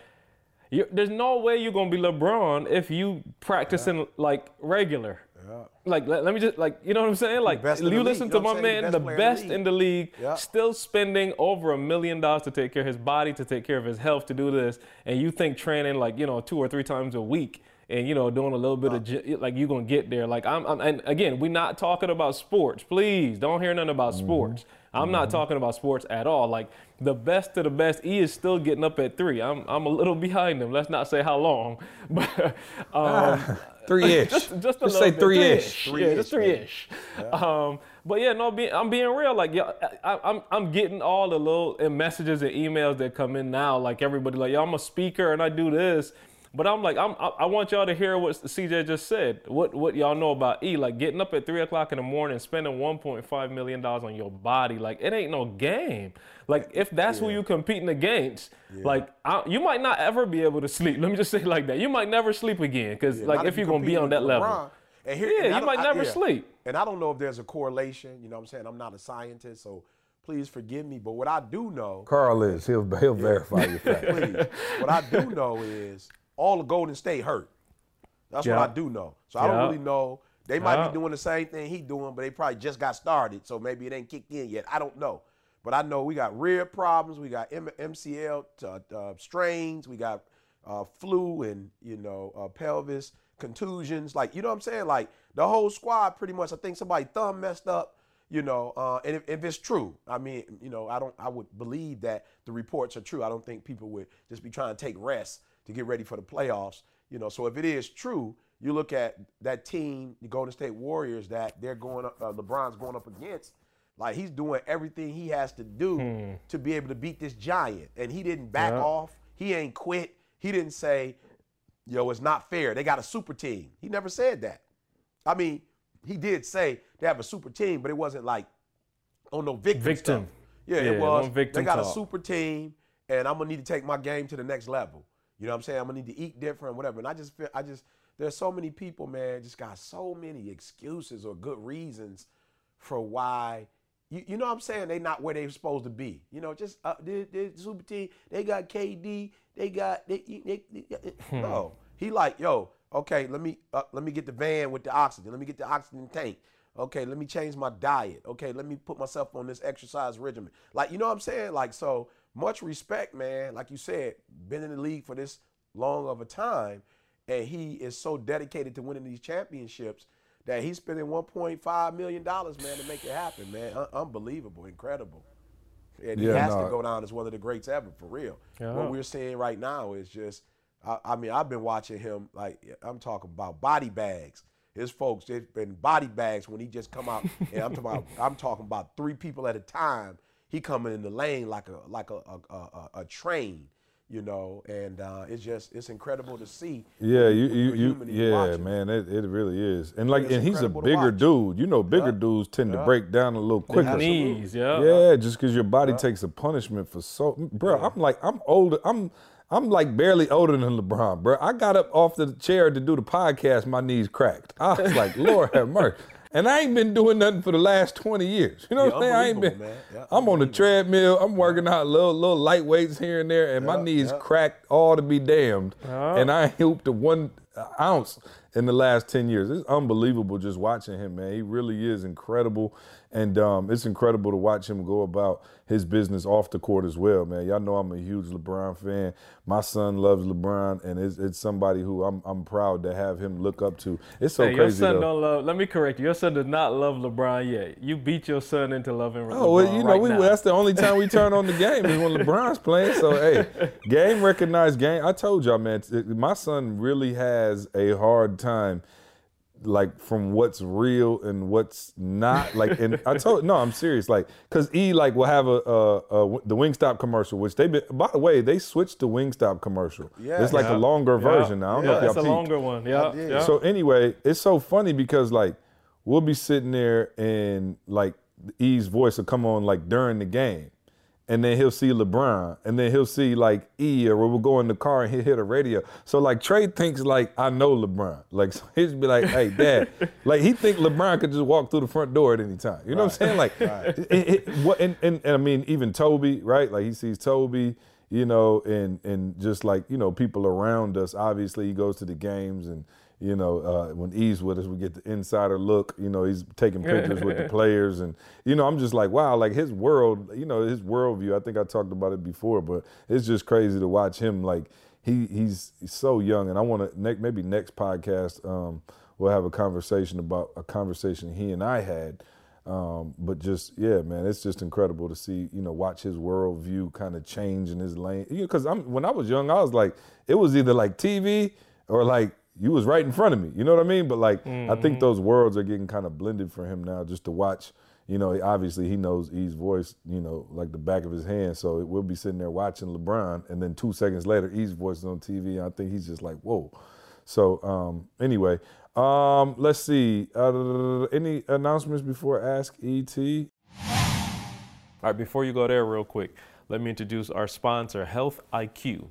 You, there's no way you're gonna be LeBron if you practicing like regular. Like let, let me just like you know what I'm saying? Like best you listen to you know my what I'm saying? man, The the best in the league, Yeah. still spending over a million dollars to take care of his body, to take care of his health, to do this, and you think training like you know two or three times a week and you know doing a little bit of like you're gonna get there. Like I'm, I'm and again, we're not talking about sports. Please don't hear nothing about sports. I'm not talking about sports at all. Like the best of the best, he is still getting up at three. I'm I'm a little behind him. Let's not say how long, but um, Three-ish. just, just a Just little say bit. three-ish. Yeah, just three-ish. Um, but yeah, no, be, I'm being real. Like, yeah, I, I'm I'm getting all the little messages and emails that come in now. Like everybody, like, yo, I'm a speaker and I do this. But I'm like, I'm, I, I want y'all to hear what CJ just said. What what y'all know about E? Like getting up at three o'clock in the morning, spending 1.5 million dollars on your body. Like it ain't no game. Like if that's who you competing against, like I, you might not ever be able to sleep. Let me just say it like that. You might never sleep again because like if you're gonna be on that with level. And here, Yeah, and you don't- might I- never yeah. sleep. And I don't know if there's a correlation. You know what I'm saying? I'm not a scientist, so please forgive me. But what I do know, Karl is. He'll, he'll verify your facts. please, what I do know is all the Golden State hurt. That's Yeah. what I do know. So I don't really know. They might Yeah. be doing the same thing he doing, but they probably just got started. So maybe it ain't kicked in yet. I don't know. But I know we got rib problems. We got M- MCL uh, uh, strains. We got uh, flu and you know uh, pelvis contusions. Like you know what I'm saying? Like the whole squad pretty much. I think somebody thumb messed up. You know, uh, and if, if it's true, I mean, you know, I don't. I would believe that the reports are true. I don't think people would just be trying to take rest to get ready for the playoffs. You know, so if it is true, you look at that team, the Golden State Warriors, that they're going up, uh, LeBron's going up against. Like he's doing everything he has to do to be able to beat this giant, and he didn't back Yeah. off. He ain't quit. He didn't say, "Yo, it's not fair. They got a super team." He never said that. I mean, he did say they have a super team, but it wasn't like on no victim. Victim. stuff. Yeah, Yeah, it was. they got a super team, and I'm gonna need to take my game to the next level. You know what I'm saying? I'm gonna need to eat different, whatever. And I just feel, I just, there's so many people, man, just got so many excuses or good reasons for why. You, you know what I'm saying? They not where they're supposed to be. You know, just uh, the, the super team. They got KD. They got they. they, they- Hmm. no, he like yo. Okay, let me uh, let me get the van with the oxygen. Let me get the oxygen tank. Okay, let me change my diet. Okay, let me put myself on this exercise regimen. Like you know what I'm saying? Like so much respect, man. Like you said, been in the league for this long of a time, and he is so dedicated to winning these championships that he's spending 1.5 million dollars, man, to make it happen, man. Un- unbelievable, incredible. And he has no. to go down as one of the greats ever, for real. Yeah. What we're seeing right now is just, I, I mean, I've been watching him, like, I'm talking about body bags. His folks, it's been body bags when he just come out, and I'm talking about, I'm talking about three people at a time. He coming in the lane like a like a a, a, a, a train, you know, and uh, it's just it's incredible to see. Yeah, you, you, you're you human and you yeah, watch it. man, it, it really is. And like, It's and he's a bigger dude. You know, bigger Yeah. dudes tend to break down a little quicker. Knees, yeah. Yeah, just because your body takes a punishment for so, bro. I'm like, I'm older. I'm, I'm like barely older than LeBron, bro. I got up off the chair to do the podcast. My knees cracked. I was like, Lord have mercy. And I ain't been doing nothing for the last 20 years. You know what I'm saying? I ain't been. Yeah, I'm on the treadmill. I'm working out little little light weights here and there, and my Yeah, knees yeah. cracked all to be damned. And I hooped a one ounce in the last 10 years. It's unbelievable just watching him, man. He really is incredible. And um, it's incredible to watch him go about his business off the court as well, man. Y'all know I'm a huge LeBron fan. My son loves LeBron, and it's, it's somebody who I'm, I'm proud to have him look up to. It's so Hey, your crazy, son though. don't love. Let me correct you. Your son does not love LeBron yet. You beat your son into loving LeBron. Oh, well, you know, right we, now. that's the only time we turn on the game is when LeBron's playing. So, hey, game recognized game. I told y'all, man, t- my son really has a hard time like from what's real and what's not. Like, and I told no, I'm serious. Like, cause E like will have a, a, a the Wingstop commercial, which they been. By the way, they switched the Wingstop commercial. Yeah. it's like Yeah. a longer Yeah. version now. I don't know if y'all it's a longer one. Yeah, yeah. So anyway, it's so funny because like we'll be sitting there and like E's voice will come on like during the game. And then he'll see LeBron, and then he'll see like E, or we'll go in the car and he'll hit a radio. So like Trey thinks like I know LeBron, like so he'll be like, "Hey, Dad," like he think LeBron could just walk through the front door at any time. You know what I'm saying? Like, it, it- what? And, and, and I mean, even Toby, right? Like he sees Toby, you know, and and just like you know people around us. Obviously, he goes to the games, and you know uh, when E's with us, we get the insider look. You know, he's taking pictures with the players, and you know, I'm just like, wow, like his world, you know, his worldview. I think I talked about it before, but it's just crazy to watch him. Like he he's, he's so young, and I want to ne- maybe next podcast um, we'll have a conversation about a conversation he and I had. Um, but just yeah, man, it's just incredible to see you know watch his worldview kind of change in his lane. You Because I'm when I was young, I was like it was either like TV or like you was right in front of me. You know what I mean? But like I think those worlds are getting kind of blended for him now. Just to watch, you know, obviously he knows E's voice, you know, like the back of his hand. So we'll be sitting there watching LeBron, and then two seconds later, E's voice is on TV. And I think he's just like, whoa. So um, anyway, um, let's see. Uh, any announcements before Ask ET? All right, before you go there, real quick, let me introduce our sponsor, Health IQ.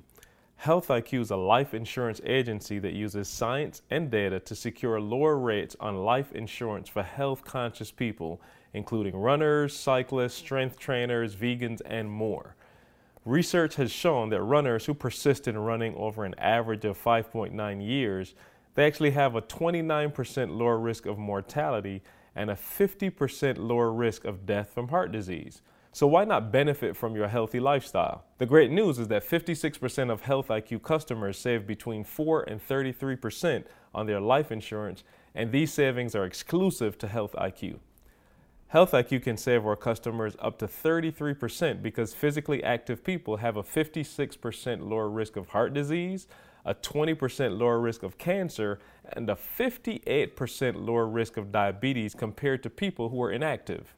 Health IQ is a life insurance agency that uses science and data to secure lower rates on life insurance for health conscious people, including runners, cyclists, strength trainers, vegans, and more. Research has shown that runners who persist in running over an average of 5.9 years, they actually have a 29% lower risk of mortality and a 50% lower risk of death from heart disease. So why not benefit from your healthy lifestyle? The great news is that 56% of Health IQ customers save between 4 and 33% on their life insurance, and these savings are exclusive to Health IQ. Health IQ can save our customers up to 33% because physically active people have a 56% lower risk of heart disease, a 20% lower risk of cancer, and a 58% lower risk of diabetes compared to people who are inactive.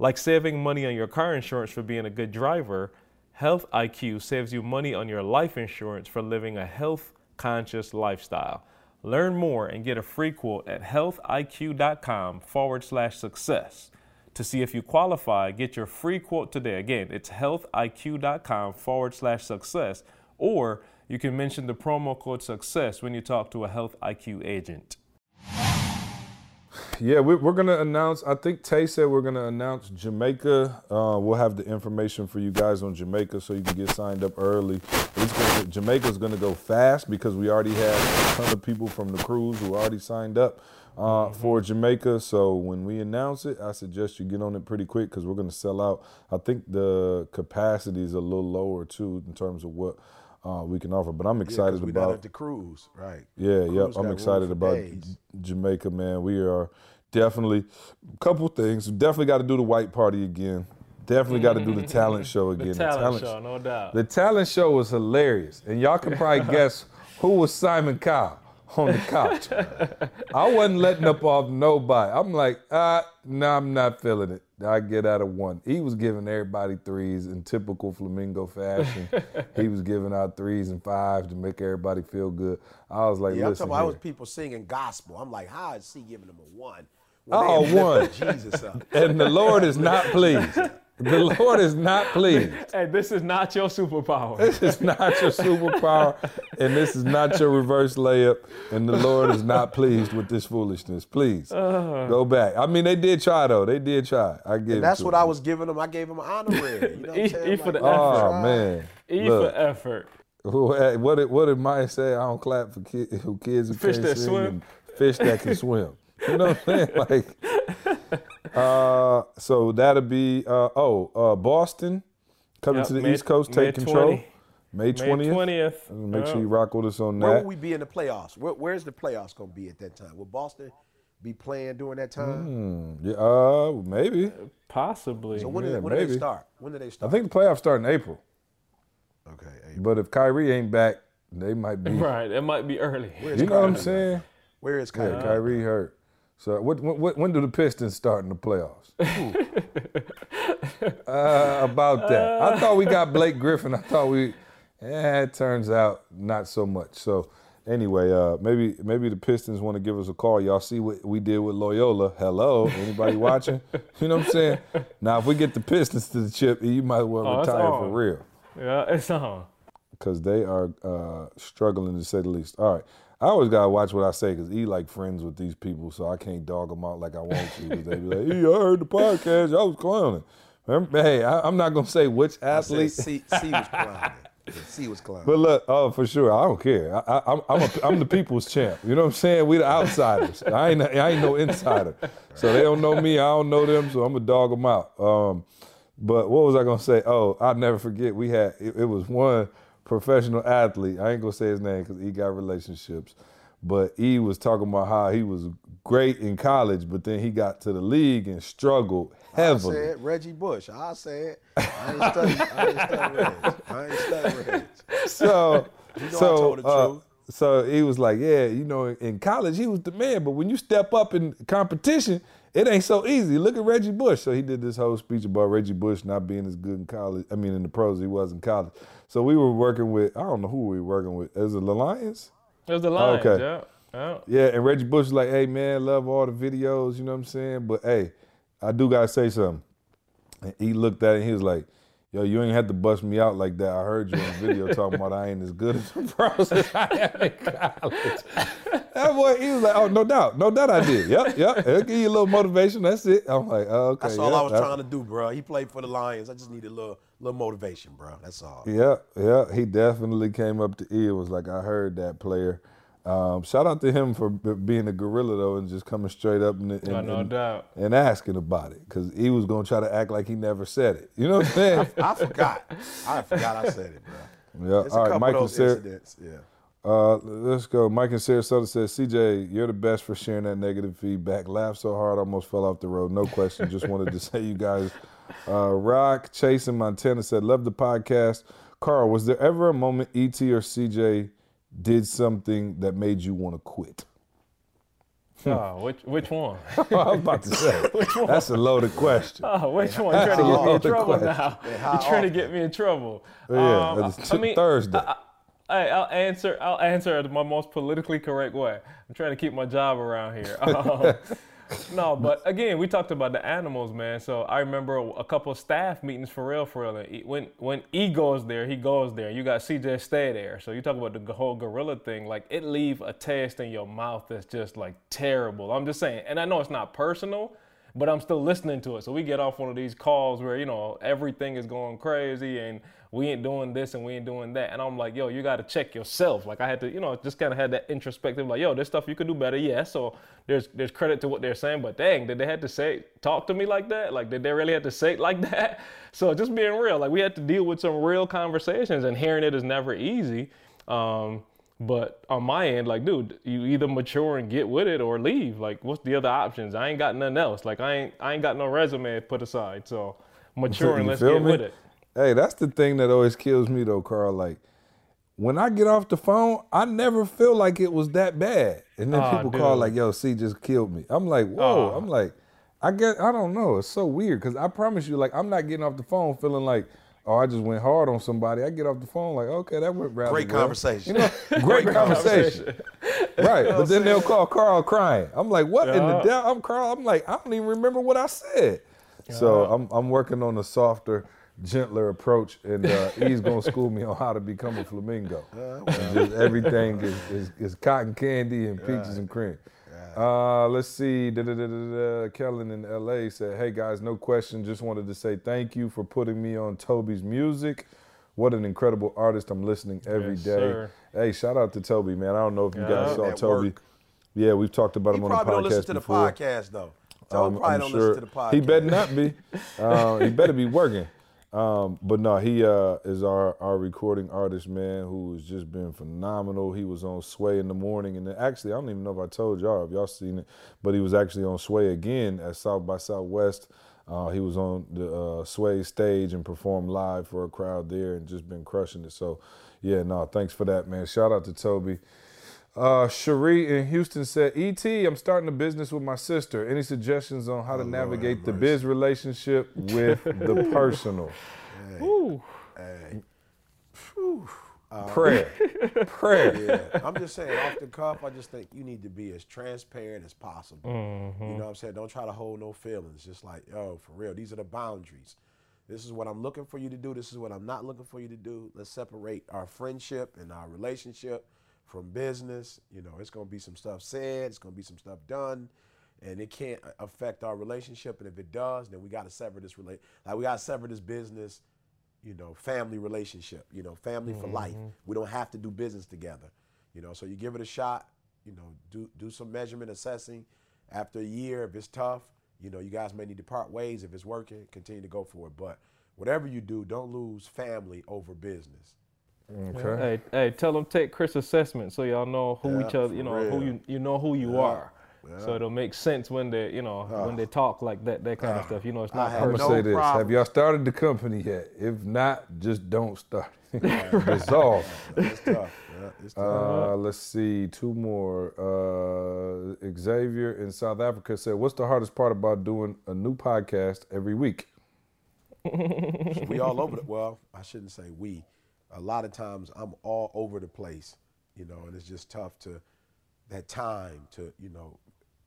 Like saving money on your car insurance for being a good driver, Health IQ saves you money on your life insurance for living a health conscious lifestyle. Learn more and get a free quote at healthiq.com forward slash success. To see if you qualify, get your free quote today. Again, it's healthiq.com forward slash success, or you can mention the promo code success when you talk to a Health IQ agent. Yeah, we, we're gonna announce. I think Tay said we're gonna announce Jamaica. Uh, we'll have the information for you guys on Jamaica, so you can get signed up early. It's gonna, Jamaica's gonna go fast because we already have a ton of people from the cruise who already signed up uh, for Jamaica. So when we announce it, I suggest you get on it pretty quick because we're gonna sell out. I think the capacity is a little lower too in terms of what. Uh, we can offer, but I'm excited we about not at the cruise, right? yeah, Cruise yep. I'm excited about days. Jamaica, man. We are definitely a couple things. Definitely got to do the white party again. Definitely got to do the talent show again. The talent show, no doubt. The talent show was hilarious, and y'all can probably guess who was Simon Cowell on the couch. I wasn't letting up off nobody. I'm like, ah, no, I'm not feeling it. I get out of one. He was giving everybody threes in typical Flamingo fashion. he was giving out threes and fives to make everybody feel good. I was like, Yeah, I'm listen, talking about I was people singing gospel. I'm like, how is he giving them a one? Oh, they one. Jesus up. and the Lord is not pleased. The Lord is not pleased. Hey, this is not your superpower. This is not your superpower, and this is not your reverse layup, and the Lord is not pleased with this foolishness. Please uh. go back. I mean, they did try though. They did try. I give. And that's it to what them. I was giving them. I gave them an honorary. You know what I'm E- saying? Oh, e for the effort. Oh man. E Look, for effort. who- eh, what did what did Maya say? I don't clap for kids who kids who Fish can't that swim. fish that can swim. You know what I'm saying? Like, uh, so that'll be uh, oh uh, Boston coming Yep, to the May- East Coast. May Take control. 20. May May twentieth. 20th. Make sure you rock with us on that. Where that. will we be in the playoffs? Where, where's the playoffs going to be at that time? Will Boston be playing during that time? Hmm, yeah, uh, maybe. Possibly. So when, Yeah, do, when do they maybe. start? When do they start? I think the playoffs start in April. okay. But if Kyrie ain't back, they might be. Right. It might be early. You know what I'm saying? Where is Kyrie? Yeah, Kyrie hurt. So what, when, when do the Pistons start in the playoffs? uh, about that. I thought we got Blake Griffin. I thought we. Eh, it turns out not so much. So anyway, uh, maybe maybe the Pistons want to give us a call. Y'all see what we did with Loyola? Hello, anybody watching? You know what I'm saying? Now, if we get the Pistons to the chip, you might well Oh, retire for real Yeah, it's on. because they are uh, struggling to say the least. All right. I always gotta watch what I say because he like friends with these people, so I can't dog them out like I want to. 'cause they be like, "Hey, I heard the podcast. I was clowning." Hey, I, I'm not gonna say which athlete, C, C was clowning. C was clowning. but look, oh for sure, I don't care. I, I, I'm I'm, a, I'm the people's champ. You know what I'm saying? We the outsiders. I ain't I ain't no insider, so they don't know me. I don't know them, so I'm gonna dog them out. Um, but what was I gonna say? Oh, I'll never forget. We had it, it was one professional athlete. I ain't gonna say his name because he got relationships, but he was talking about how he was great in college, but then he got to the league and struggled heavily. I said Reggie Bush. I said I ain't studying. I ain't studying Reg. I ain't studying Reg. so You know so told the uh, truth. so he was like, yeah, you know, in college he was the man, but when you step up in competition, it ain't so easy. Look at Reggie Bush. So he did this whole speech about Reggie Bush not being as good in college. I mean, in the pros he was in college. So we were working with I don't know who we were working with. Is it the Lions? It was the Lions. Okay. Yeah. Yeah. Yeah, and Reggie Bush was like, hey man, love all the videos, you know what I'm saying? But hey, I do gotta say something. And he looked at it and he was like, Yo, you ain't had to bust me out like that. I heard you on video talking about I ain't as good as the pros as I am in college. That boy, he was like, Oh, no doubt. No doubt I did. Yep, yep. It'll give you a little motivation. That's it. I'm like, oh, okay. That's all yeah, I was that- trying to do, bro. He played for the Lions. I just needed a little, little motivation, bro. That's all. Yeah, yeah, he definitely came up to E and was like, I heard that player. Um, shout out to him for b- being a gorilla though and just coming straight up and, and, Oh, no and- doubt. and asking about it because he was gonna try to act like he never said it. You know what I'm saying? I forgot. I forgot I said it, bro. yeah. There's All a right, Mike of and those Sarah. incidents. Yeah. Uh, let's go. Mike and Sarasota says, CJ, you're the best for sharing that negative feedback. Laughed so hard, almost fell off the road. No question. Just wanted to say you guys uh, rock. Chase in Montana said, love the podcast. Karl, was there ever a moment ET or CJ did something that made you want to quit? Oh, which which one? I was about to say, which one? that's a loaded question. Oh, which one? You're trying to get me in trouble question. now. You're trying to get me in trouble. Yeah, Um, it's t- Thursday. I, I, I'll answer. I'll answer it my most politically correct way. I'm trying to keep my job around here. Um, no, but again, we talked about the animals, man. So I remember a, couple staff meetings for real, for real. When when E goes there, he goes there. You got CJ stay there. So you talk about the whole gorilla thing. Like it leave a taste in your mouth that's just like terrible. I'm just saying, and I know it's not personal. But I'm still listening to it. So we get off one of these calls where, you know, everything is going crazy and we ain't doing this and we ain't doing that. And I'm like, yo, you got to check yourself. Like I had to, you know, just kind of had that introspective, like, yo, this stuff you could do better. Yes. So there's there's credit to what they're saying, but dang, did they have to say talk to me like that? Like did they really have to say it like that? So just being real, like we had to deal with some real conversations, and hearing it is never easy. Um, but on my end, like, dude, you either mature and get with it or leave. Like, what's the other options? I ain't got nothing else. Like, I ain't I ain't got no resume put aside. So mature and let's get me? with it. Hey, that's the thing that always kills me though, Karl. Like when I get off the phone, I never feel like it was that bad. And then Aw, people call like, "Yo, C just killed me." I'm like, "Whoa!" Aw. I'm like, I get, I don't know. It's so weird because I promise you, like, I'm not getting off the phone feeling like, "Oh, I just went hard on somebody." I get off the phone like, "Okay, that went rather Great well." conversation. You know, great, conversation. right, but then they'll call Karl crying. I'm like, "What in the Yeah. devil?" I'm Karl. I'm like, I don't even remember what I said. So I'm I'm working on a softer, gentler approach, and uh, he's gonna school me on how to become a flamingo. And just everything is, is, is cotton candy and peaches and cream. Uh, let's see. Da, da, da, da, da. Kellen in LA said, "Hey guys, no question. Just wanted to say thank you for putting me on Toby's music. What an incredible artist. I'm listening every Yes, day. sir. Hey, shout out to Toby, man. I don't know if you guys saw At Toby. work. Yeah, we've talked about He him on the podcast. probably podcast don't listen to the before. podcast though. Tell him Um, probably I'm don't sure listen to the podcast. He better not be. Uh, he better be working. Um, but no, he uh, is our, our recording artist, man, who has just been phenomenal. He was on Sway in the morning, and actually, I don't even know if I told y'all if y'all seen it, but he was actually on Sway again at South by Southwest. Uh, he was on the uh, Sway stage and performed live for a crowd there, and just been crushing it. So, yeah, no, thanks for that, man. Shout out to Toby. Uh, Cherie in Houston said, "Et, I'm starting a business with my sister. Any suggestions on how to navigate the biz relationship with the personal?" Ooh. Prayer, prayer. Yeah, I'm just saying, off the cuff, I just think you need to be as transparent as possible. You know what I'm saying? Don't try to hold no feelings. Just like, yo, for real, these are the boundaries. This is what I'm looking for you to do. This is what I'm not looking for you to do. Let's separate our friendship and our relationship from business. You know, it's gonna be some stuff said, it's gonna be some stuff done, and it can't affect our relationship. And if it does, then we gotta sever this relate. Like we gotta sever this business you know, family relationship, you know, family for life. Mm-hmm. We don't have to do business together, you know. So you give it a shot, you know, do do some measurement assessing. After a year, if it's tough, you know, you guys may need to part ways. If it's working, continue to go for it. But whatever you do, don't lose family over business. Okay. Hey, hey, tell them take Chris assessment so y'all know who Yeah, each other, you know, who you you know who you are. So it'll make sense when they, you know, when they talk like that, that kind of stuff. You know, it's I not have I'm gonna no say this: Have y'all started the company yet? If not, just don't start. Dissolve. It's tough. Yeah, it's tough. Uh, let's see, two more. Uh, Xavier in South Africa said, "What's the hardest part about doing a new podcast every week?" we all over the well i shouldn't say we a lot of times i'm all over the place you know and it's just tough to that time to you know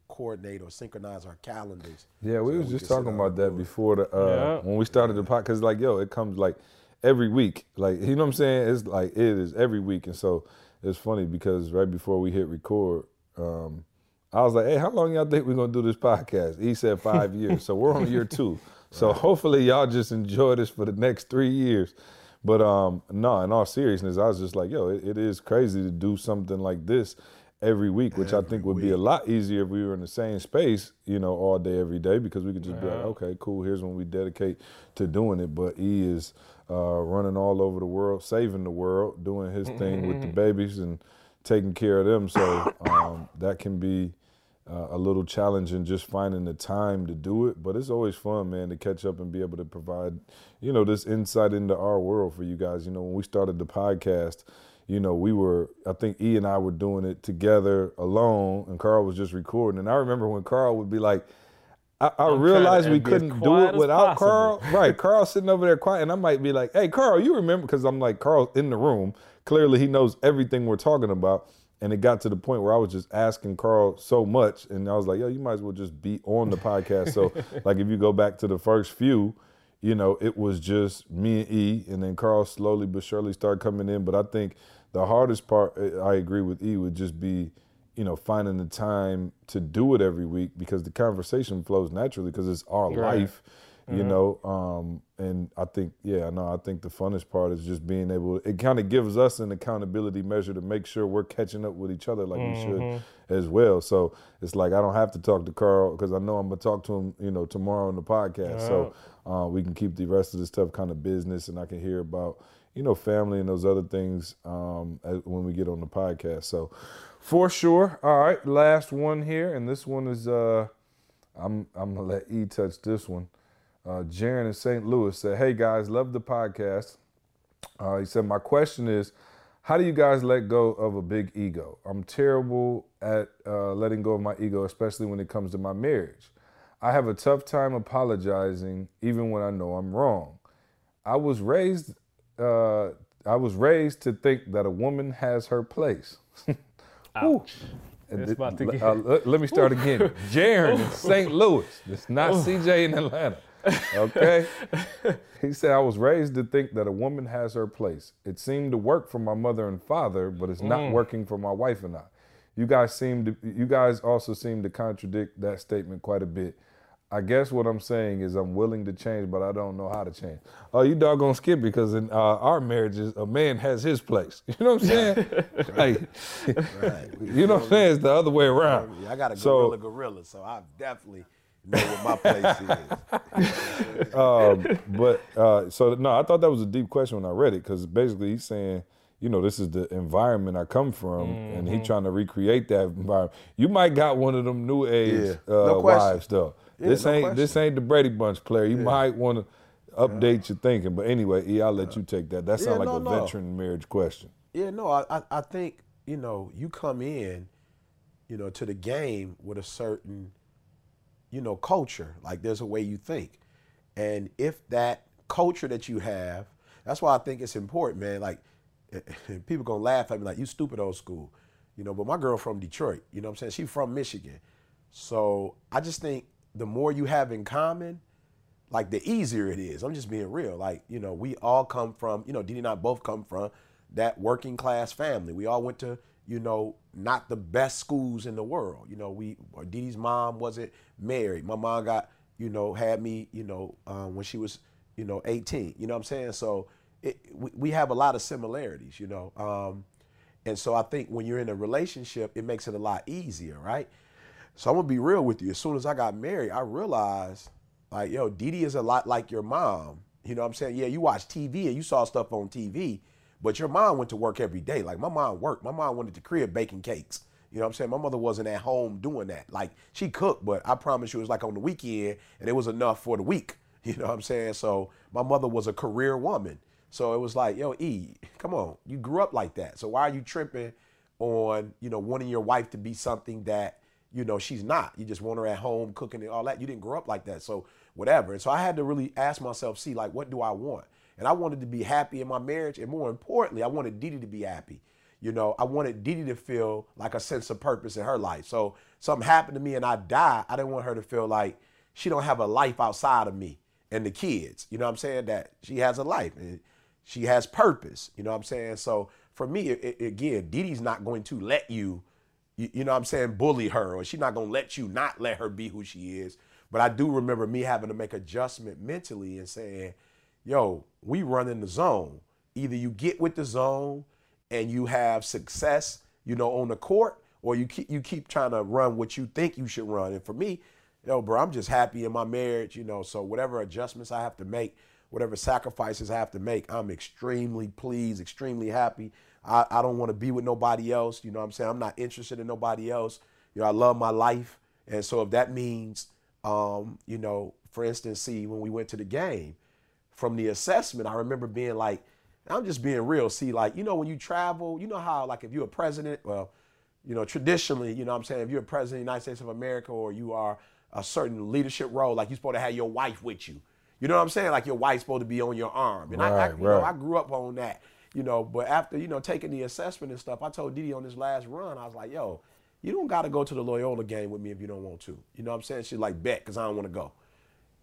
coordinate or synchronize our calendars Yeah, we so was that just talking about that before the uh, Yeah. when we started the podcast. Like, yo, it comes like every week. Like, you know what I'm saying? It's like it is every week, and so it's funny because right before we hit record, um, I was like, "Hey, how long y'all think we're gonna do this podcast?" He said five years, so we're on year two. So hopefully y'all just enjoy this for the next three years. But um, no, in all seriousness, I was just like, yo, it, it is crazy to do something like this every week, which I think would be a lot easier if we were in the same space, you know, all day, every day, because we could just be like, okay, cool, here's when we dedicate to doing it. But he is uh, running all over the world, saving the world, doing his thing with the babies and taking care of them. So um, that can be uh, a little challenging just finding the time to do it. But it's always fun, man, to catch up and be able to provide, you know, this insight into our world for you guys. You know, when we started the podcast, you know, we were, I think E and I were doing it together alone, and Karl was just recording. And I remember when Karl would be like, I, I realized we to be as couldn't do it without. Karl. Right, Karl sitting over there quiet, and I might be like, "Hey, Karl, you remember?" Because I'm like, Karl's in the room. Clearly, he knows everything we're talking about. And it got to the point where I was just asking Karl so much, and I was like, "Yo, you might as well just be on the podcast." so, like, if you go back to the first few, you know, it was just me and E, and then Karl slowly but surely started coming in. But I think the hardest part, eh, I agree with E, would just be, you know, finding the time to do it every week because the conversation flows naturally because it's our Right. life, you know. Um, and I think, yeah, no, I think the funnest part is just being able. It kind of gives us an accountability measure to make sure we're catching up with each other like we should as well. So it's like I don't have to talk to Karl because I know I'm gonna talk to him, you know, tomorrow on the podcast. So uh, we can keep the rest of the stuff kind of business, and I can hear about you know family and those other things um, when we get on the podcast. So for sure. All right, last one here, and this one is uh, I'm I'm gonna let E touch this one. Uh, Jaron in St. Louis said, "Hey guys, love the podcast." Uh, he said, "My question is, how do you guys let go of a big ego? I'm terrible at uh, letting go of my ego, especially when it comes to my marriage. I have a tough time apologizing, even when I know I'm wrong. I was raised, uh, I was raised to think that a woman has her place." Ouch. And It's th- about to l- get- uh, let, let me start again. Jaron in St. Louis. It's not CJ in Atlanta. Okay? he said, I was raised to think that a woman has her place. It seemed to work for my mother and father, but it's not working for my wife and I. You guys seem to you guys also seem to contradict that statement quite a bit. I guess what I'm saying is I'm willing to change, but I don't know how to change. Oh, you doggone skip because in uh, our marriages, a man has his place. You know what I'm saying? like, you know what I'm saying? It's the other way around. I got a So- gorilla gorilla, so I definitely know what my place is. um, but uh, so no, I thought that was a deep question when I read it because basically he's saying, you know, this is the environment I come from, and he trying to recreate that environment. You might got one of them new age Yeah. uh, No wives though. Yeah, this no ain't this ain't the Brady Bunch player. You might want to update your thinking. But anyway, E, I'll let you take that. That sounds Yeah, like no, a no. veteran marriage question. Yeah, no, I, I, I think you know, you come in, you know, to the game with a certain, you know, culture. Like there's a way you think. And if that culture that you have, that's why I think it's important, man. Like people gonna laugh at me like you stupid old school. You know, but my girl from Detroit, you know what I'm saying? She from Michigan. So I just think the more you have in common, like the easier it is. I'm just being real. Like, you know, we all come from, you know, Dede and I both come from that working class family. We all went to, you know, not the best schools in the world. You know, we or Dede's mom wasn't married. My mom got, you know, had me, you know, um, when she was, you know, 18. You know what I'm saying? So it, we, we have a lot of similarities, you know. Um, and so I think when you're in a relationship, it makes it a lot easier, right? So I'm gonna be real with you. As soon as I got married, I realized, like, yo, Dede is a lot like your mom. You know what I'm saying? Yeah, you watch TV and you saw stuff on TV, but your mom went to work every day. Like my mom worked. My mom went to the crib baking cakes. You know what I'm saying? My mother wasn't at home doing that. Like she cooked, but I promise you it was like on the weekend and it was enough for the week. You know what I'm saying? So my mother was a career woman. So it was like, yo, E, come on, you grew up like that. So why are you tripping on, you know, wanting your wife to be something that, you know, she's not. You just want her at home cooking and all that. You didn't grow up like that. So whatever. And so I had to really ask myself, see, like, what do I want? And I wanted to be happy in my marriage. And more importantly, I wanted Dede to be happy. You know, I wanted Dede to feel like a sense of purpose in her life. So something happened to me and I die. I didn't want her to feel like she don't have a life outside of me and the kids. You know what I'm saying? That she has a life and she has purpose. You know what I'm saying? So for me, it, it, again, Dede's not going to let you, you, you know what I'm saying, bully her, or she's not going to let you not let her be who she is. But I do remember me having to make adjustment mentally and saying, yo, we run in the zone. Either you get with the zone and you have success, you know, on the court, or you keep you keep trying to run what you think you should run. And for me, yo, bro, I'm just happy in my marriage, you know. So whatever adjustments I have to make, whatever sacrifices I have to make, I'm extremely pleased, extremely happy. I, I don't want to be with nobody else. You know what I'm saying? I'm not interested in nobody else. You know, I love my life. And so if that means, um, you know, for instance, see, when we went to the game, from the assessment, I remember being like, I'm just being real. See, like, you know, when you travel, you know how, like, if you're a president, well, you know, traditionally, you know what I'm saying, if you're a president of the United States of America or you are a certain leadership role, like you're supposed to have your wife with you. You know what I'm saying? Like your wife's supposed to be on your arm. And right, I, I, you right. know, I grew up on that. You know, but after, you know, taking the assessment and stuff, I told Dede on this last run, I was like, yo, you don't got to go to the Loyola game with me if you don't want to. You know what I'm saying? She's like, bet, because I don't want to go.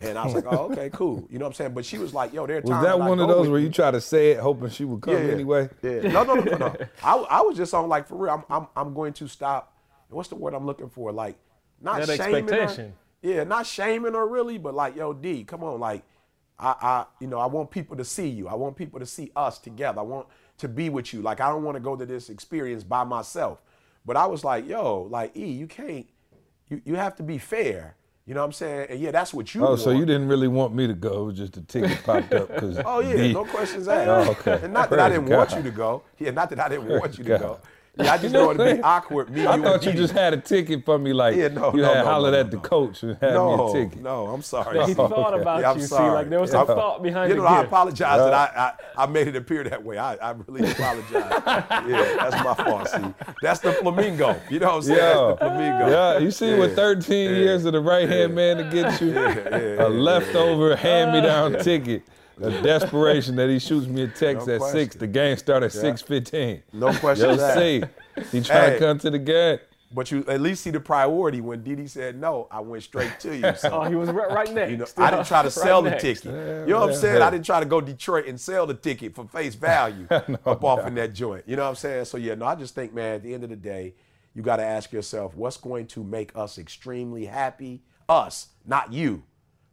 And I was like, oh, okay, cool. You know what I'm saying? But she was like, yo, there Was that one of those where you try to say it hoping she would come yeah, anyway? Yeah. No, no, no, no. no. I, I was just on like, for real, I'm, I'm, I'm going to stop. What's the word I'm looking for? Like, not that shaming expectation. Her. Yeah, not shaming her really, but like, yo, D, come on, like, I, I, you know, I want people to see you. I want people to see us together. I want to be with you. Like, I don't want to go to this experience by myself. But I was like, yo, like, E, you can't, you, you have to be fair. You know what I'm saying? And yeah, that's what you. Oh, want. so you didn't really want me to go? It was just the ticket popped up because. oh yeah, no questions oh, asked. Oh, okay. And not that I didn't God. want you to go. Yeah, not that I didn't want you to God. go. Yeah, I just know it'd be awkward. Me, I you thought you just had a ticket for me, like yeah, no, you no, had no, hollered no, at the coach and had no, me a ticket. No, I'm sorry. He thought okay. about yeah, you. Sorry. See, like there was some thought behind you. You know, I apologize that I, I, I made it appear that way. I, I really apologize. yeah, that's my fault. See, that's the flamingo. You know what I'm saying? Yeah, that's the flamingo. Yeah, you see, with 13 years of the right hand man to get you a leftover hand me down ticket the desperation that he shoots me a text no at question. six. The game started at yeah. six fifteen. No question. You'll see. He trying hey, to come to the game. But you at least see the priority. When Dede said no, I went straight to you. So, oh, he was right next. You know, I didn't try to sell the ticket. Yeah, you know what I'm saying? I didn't try to go Detroit and sell the ticket for face value no, up off in that joint. You know what I'm saying? So yeah, no, I just think, man, at the end of the day, you got to ask yourself, what's going to make us extremely happy? Us, not you.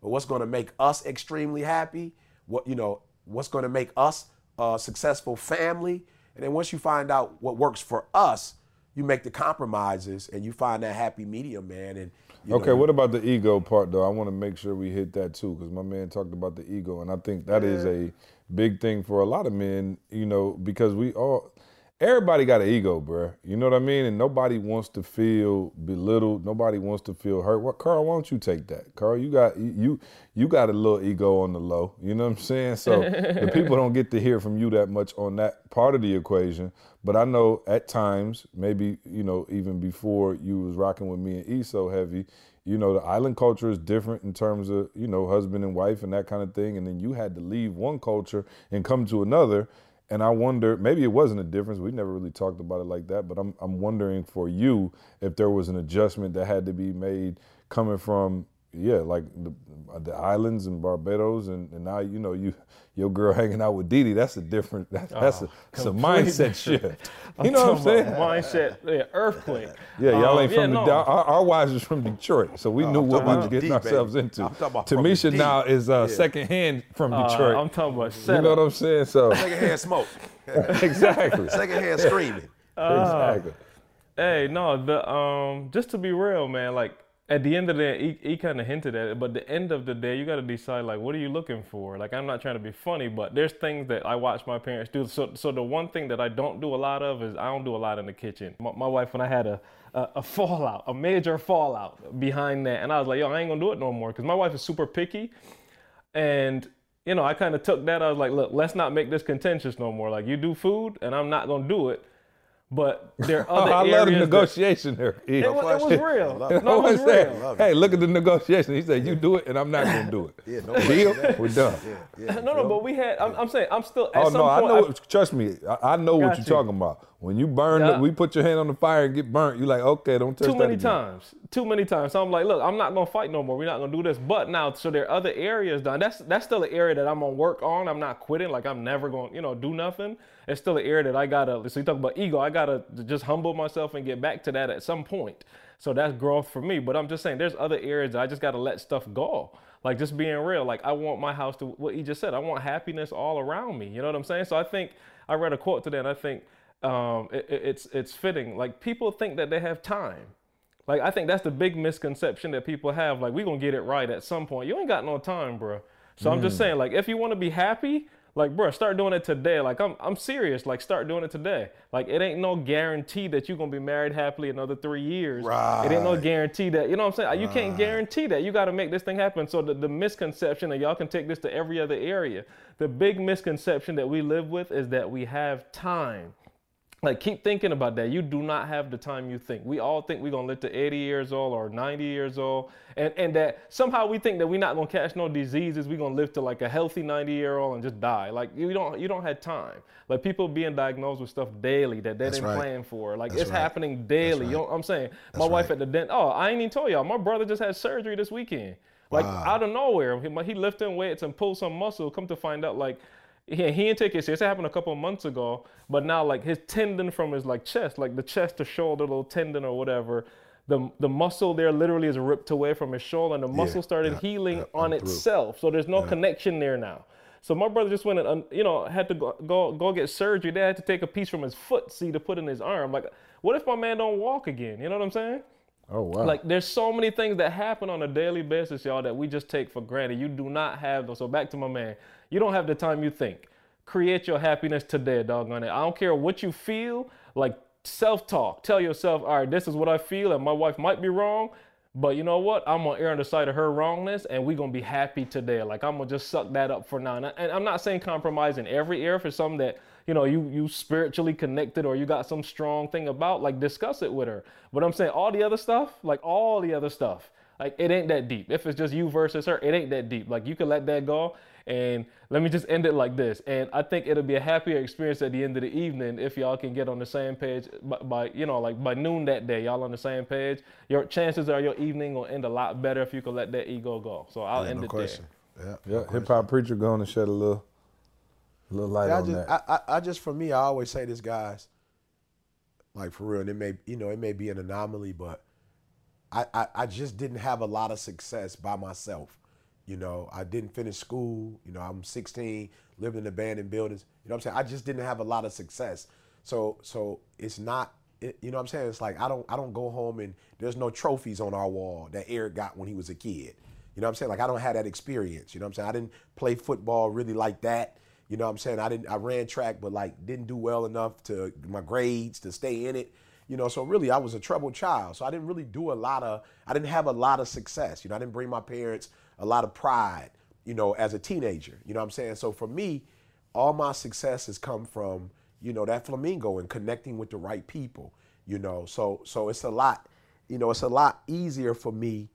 But what's going to make us extremely happy? What you know what's going to make us a successful family. And then once you find out what works for us you make the compromises and you find that happy medium man and okay know, what about the ego part though? I want to make sure we hit that too because my man talked about the ego and i think that yeah. is a big thing for a lot of men you know because we all everybody got an ego, bruh. You know what I mean? And nobody wants to feel belittled. Nobody wants to feel hurt. What, Karl? Why don't you take that, Karl? You got you you got a little ego on the low. You know what I'm saying? So the people don't get to hear from you that much on that part of the equation. But I know at times, maybe you know, even before you was rocking with me and E so heavy, you know, the island culture is different in terms of you know husband and wife and that kind of thing. And then you had to leave one culture and come to another and I wonder, maybe it wasn't a difference. We never really talked about it like that, but I'm I'm wondering for you if there was an adjustment that had to be made coming from yeah, like the, the islands and Barbados, and, and now you know you your girl hanging out with Dede. That's a different. That, that's Oh, a, it's a mindset shift. You know what I'm saying? Mindset, yeah, earthquake. Yeah, y'all Um, ain't from yeah, the. no. Our, our wives is from Detroit, so we knew I'm what we was getting the D, ourselves baby. into. I'm talking about Tamisha D. now is uh, Yeah. second hand from Uh, Detroit. I'm talking about you setup. know what I'm saying? So Secondhand smoke. exactly, Secondhand screaming. exactly. Hey, no, the um, just to be real, man. Like at the end of the day, he, he kind of hinted at it, but the end of the day, you got to decide like, what are you looking for? Like, I'm not trying to be funny, but there's things that I watch my parents do. So, so the one thing that I don't do a lot of is I don't do a lot in the kitchen. My, my wife and I had a, a a fallout, a major fallout behind that, and I was like, yo, I ain't gonna do it no more because my wife is super picky, and you know, I kind of took that. I was like, look, let's not make this contentious no more. Like, you do food, and I'm not gonna do it. But there are Oh, other I areas. love the that- negotiation there. E. it was, it was real. I love You it. know No, what it was real. Hey, look at the negotiation. He said, "You do it, and I'm not gonna do it." Yeah, no Deal? We're done. Yeah, No, no, but we had. I'm, I'm saying I'm still. At Oh some no, I know. what- trust me, I, I know what you're talking about. When you burn, Yeah. we put your hand on the fire and get burnt. You're like, okay, don't touch that. too many times. Too many times. So I'm like, look, I'm not gonna fight no more. We're not gonna do this. But now, so there are other areas done. That's that's still an area that I'm gonna work on. I'm not quitting. Like I'm never gonna, you know, do nothing. It's still an area that I gotta. So you talk about ego. I gotta just humble myself and get back to that at some point. So that's growth for me. But I'm just saying, there's other areas that I just gotta let stuff go. Like just being real. Like I want my house to what he just said. I want happiness all around me. You know what I'm saying? So I think I read a quote today, and I think um, it, it- it's it's fitting. Like people think that they have time. Like I think that's the big misconception that people have. Like we gonna get it right at some point. You ain't got no time, bro. So I'm Mm. just saying, like if you want to be happy, like bro, start doing it today. Like I'm I'm serious. Like start doing it today. Like it ain't no guarantee that you're gonna be married happily another three years. Right. It ain't no guarantee that you know what I'm saying. You can't guarantee that. You got to make this thing happen. So the, the misconception, and y'all can take this to every other area. The big misconception that we live with is that we have time. Like keep thinking about that. You do not have the time you think. We all think we're gonna live to 80 years old or 90 years old, and and that somehow we think that we're not gonna catch no diseases. We're gonna live to like a healthy 90 year old and just die. Like you don't you don't have time. Like people being diagnosed with stuff daily that they That's didn't right. plan for. Like That's it's right. happening daily. You know what I'm saying? My wife right. at the dent. Oh, I ain't even told y'all. My brother just had surgery this weekend. Like out of nowhere, he, he lifting weights and pulled some muscle. Come to find out, like he, he didn't take it serious. It happened a couple of months ago, but now like his tendon from his like chest, like the chest to shoulder little tendon or whatever, the the muscle there literally is ripped away from his shoulder, and the muscle started yeah, healing yeah, on through. itself. So there's no connection there now. So my brother just went and you know had to go, go go get surgery. They had to take a piece from his foot, see, to put in his arm. Like, what if my man don't walk again? You know what I'm saying? Oh wow. Like there's so many things that happen on a daily basis, y'all, that we just take for granted. You do not have those. So back to my man, you don't have the time you think. Create your happiness today, doggone it. I don't care what you feel. Like self-talk. Tell yourself, all right, this is what I feel, and my wife might be wrong. But you know what? I'm gonna err on the side of her wrongness, and we're gonna be happy today. Like I'm gonna just suck that up for now. And I- I'm not saying compromise in every area for something that you know you you spiritually connected or you got some strong thing about. Like discuss it with her. But I'm saying all the other stuff, like all the other stuff, like it ain't that deep. If it's just you versus her, it ain't that deep. Like you can let that go. And let me just end it like this. And I think it'll be a happier experience at the end of the evening if y'all can get on the same page by, by you know, like by noon that day, y'all on the same page. Your chances are your evening will end a lot better if you can let that ego go. So I'll Yeah, end no it question. Yeah, yeah, hip hop preacher going to shed a little, a little light I on just, that. I, I, I just, for me, I always say this, guys. Like for real, and it may, you know, it may be an anomaly, but I, I, I just didn't have a lot of success by myself. You know, I didn't finish school. You know, I'm 16, living in abandoned buildings. You know what I'm saying? I just didn't have a lot of success. So, so it's not, it, you know what I'm saying? It's like I don't, I don't go home and there's no trophies on our wall that Eric got when he was a kid. You know what I'm saying? Like I don't have that experience. You know what I'm saying? I didn't play football really like that. You know what I'm saying? I didn't I ran track but like didn't do well enough to my grades to stay in it. You know, so really I was a troubled child. So I didn't really do a lot of I didn't have a lot of success. You know, I didn't bring my parents a lot of pride, you know, as a teenager. You know what I'm saying? So for me, all my success has come from, you know, that flamingo and connecting with the right people, you know. So so it's a lot, you know, it's a lot easier for me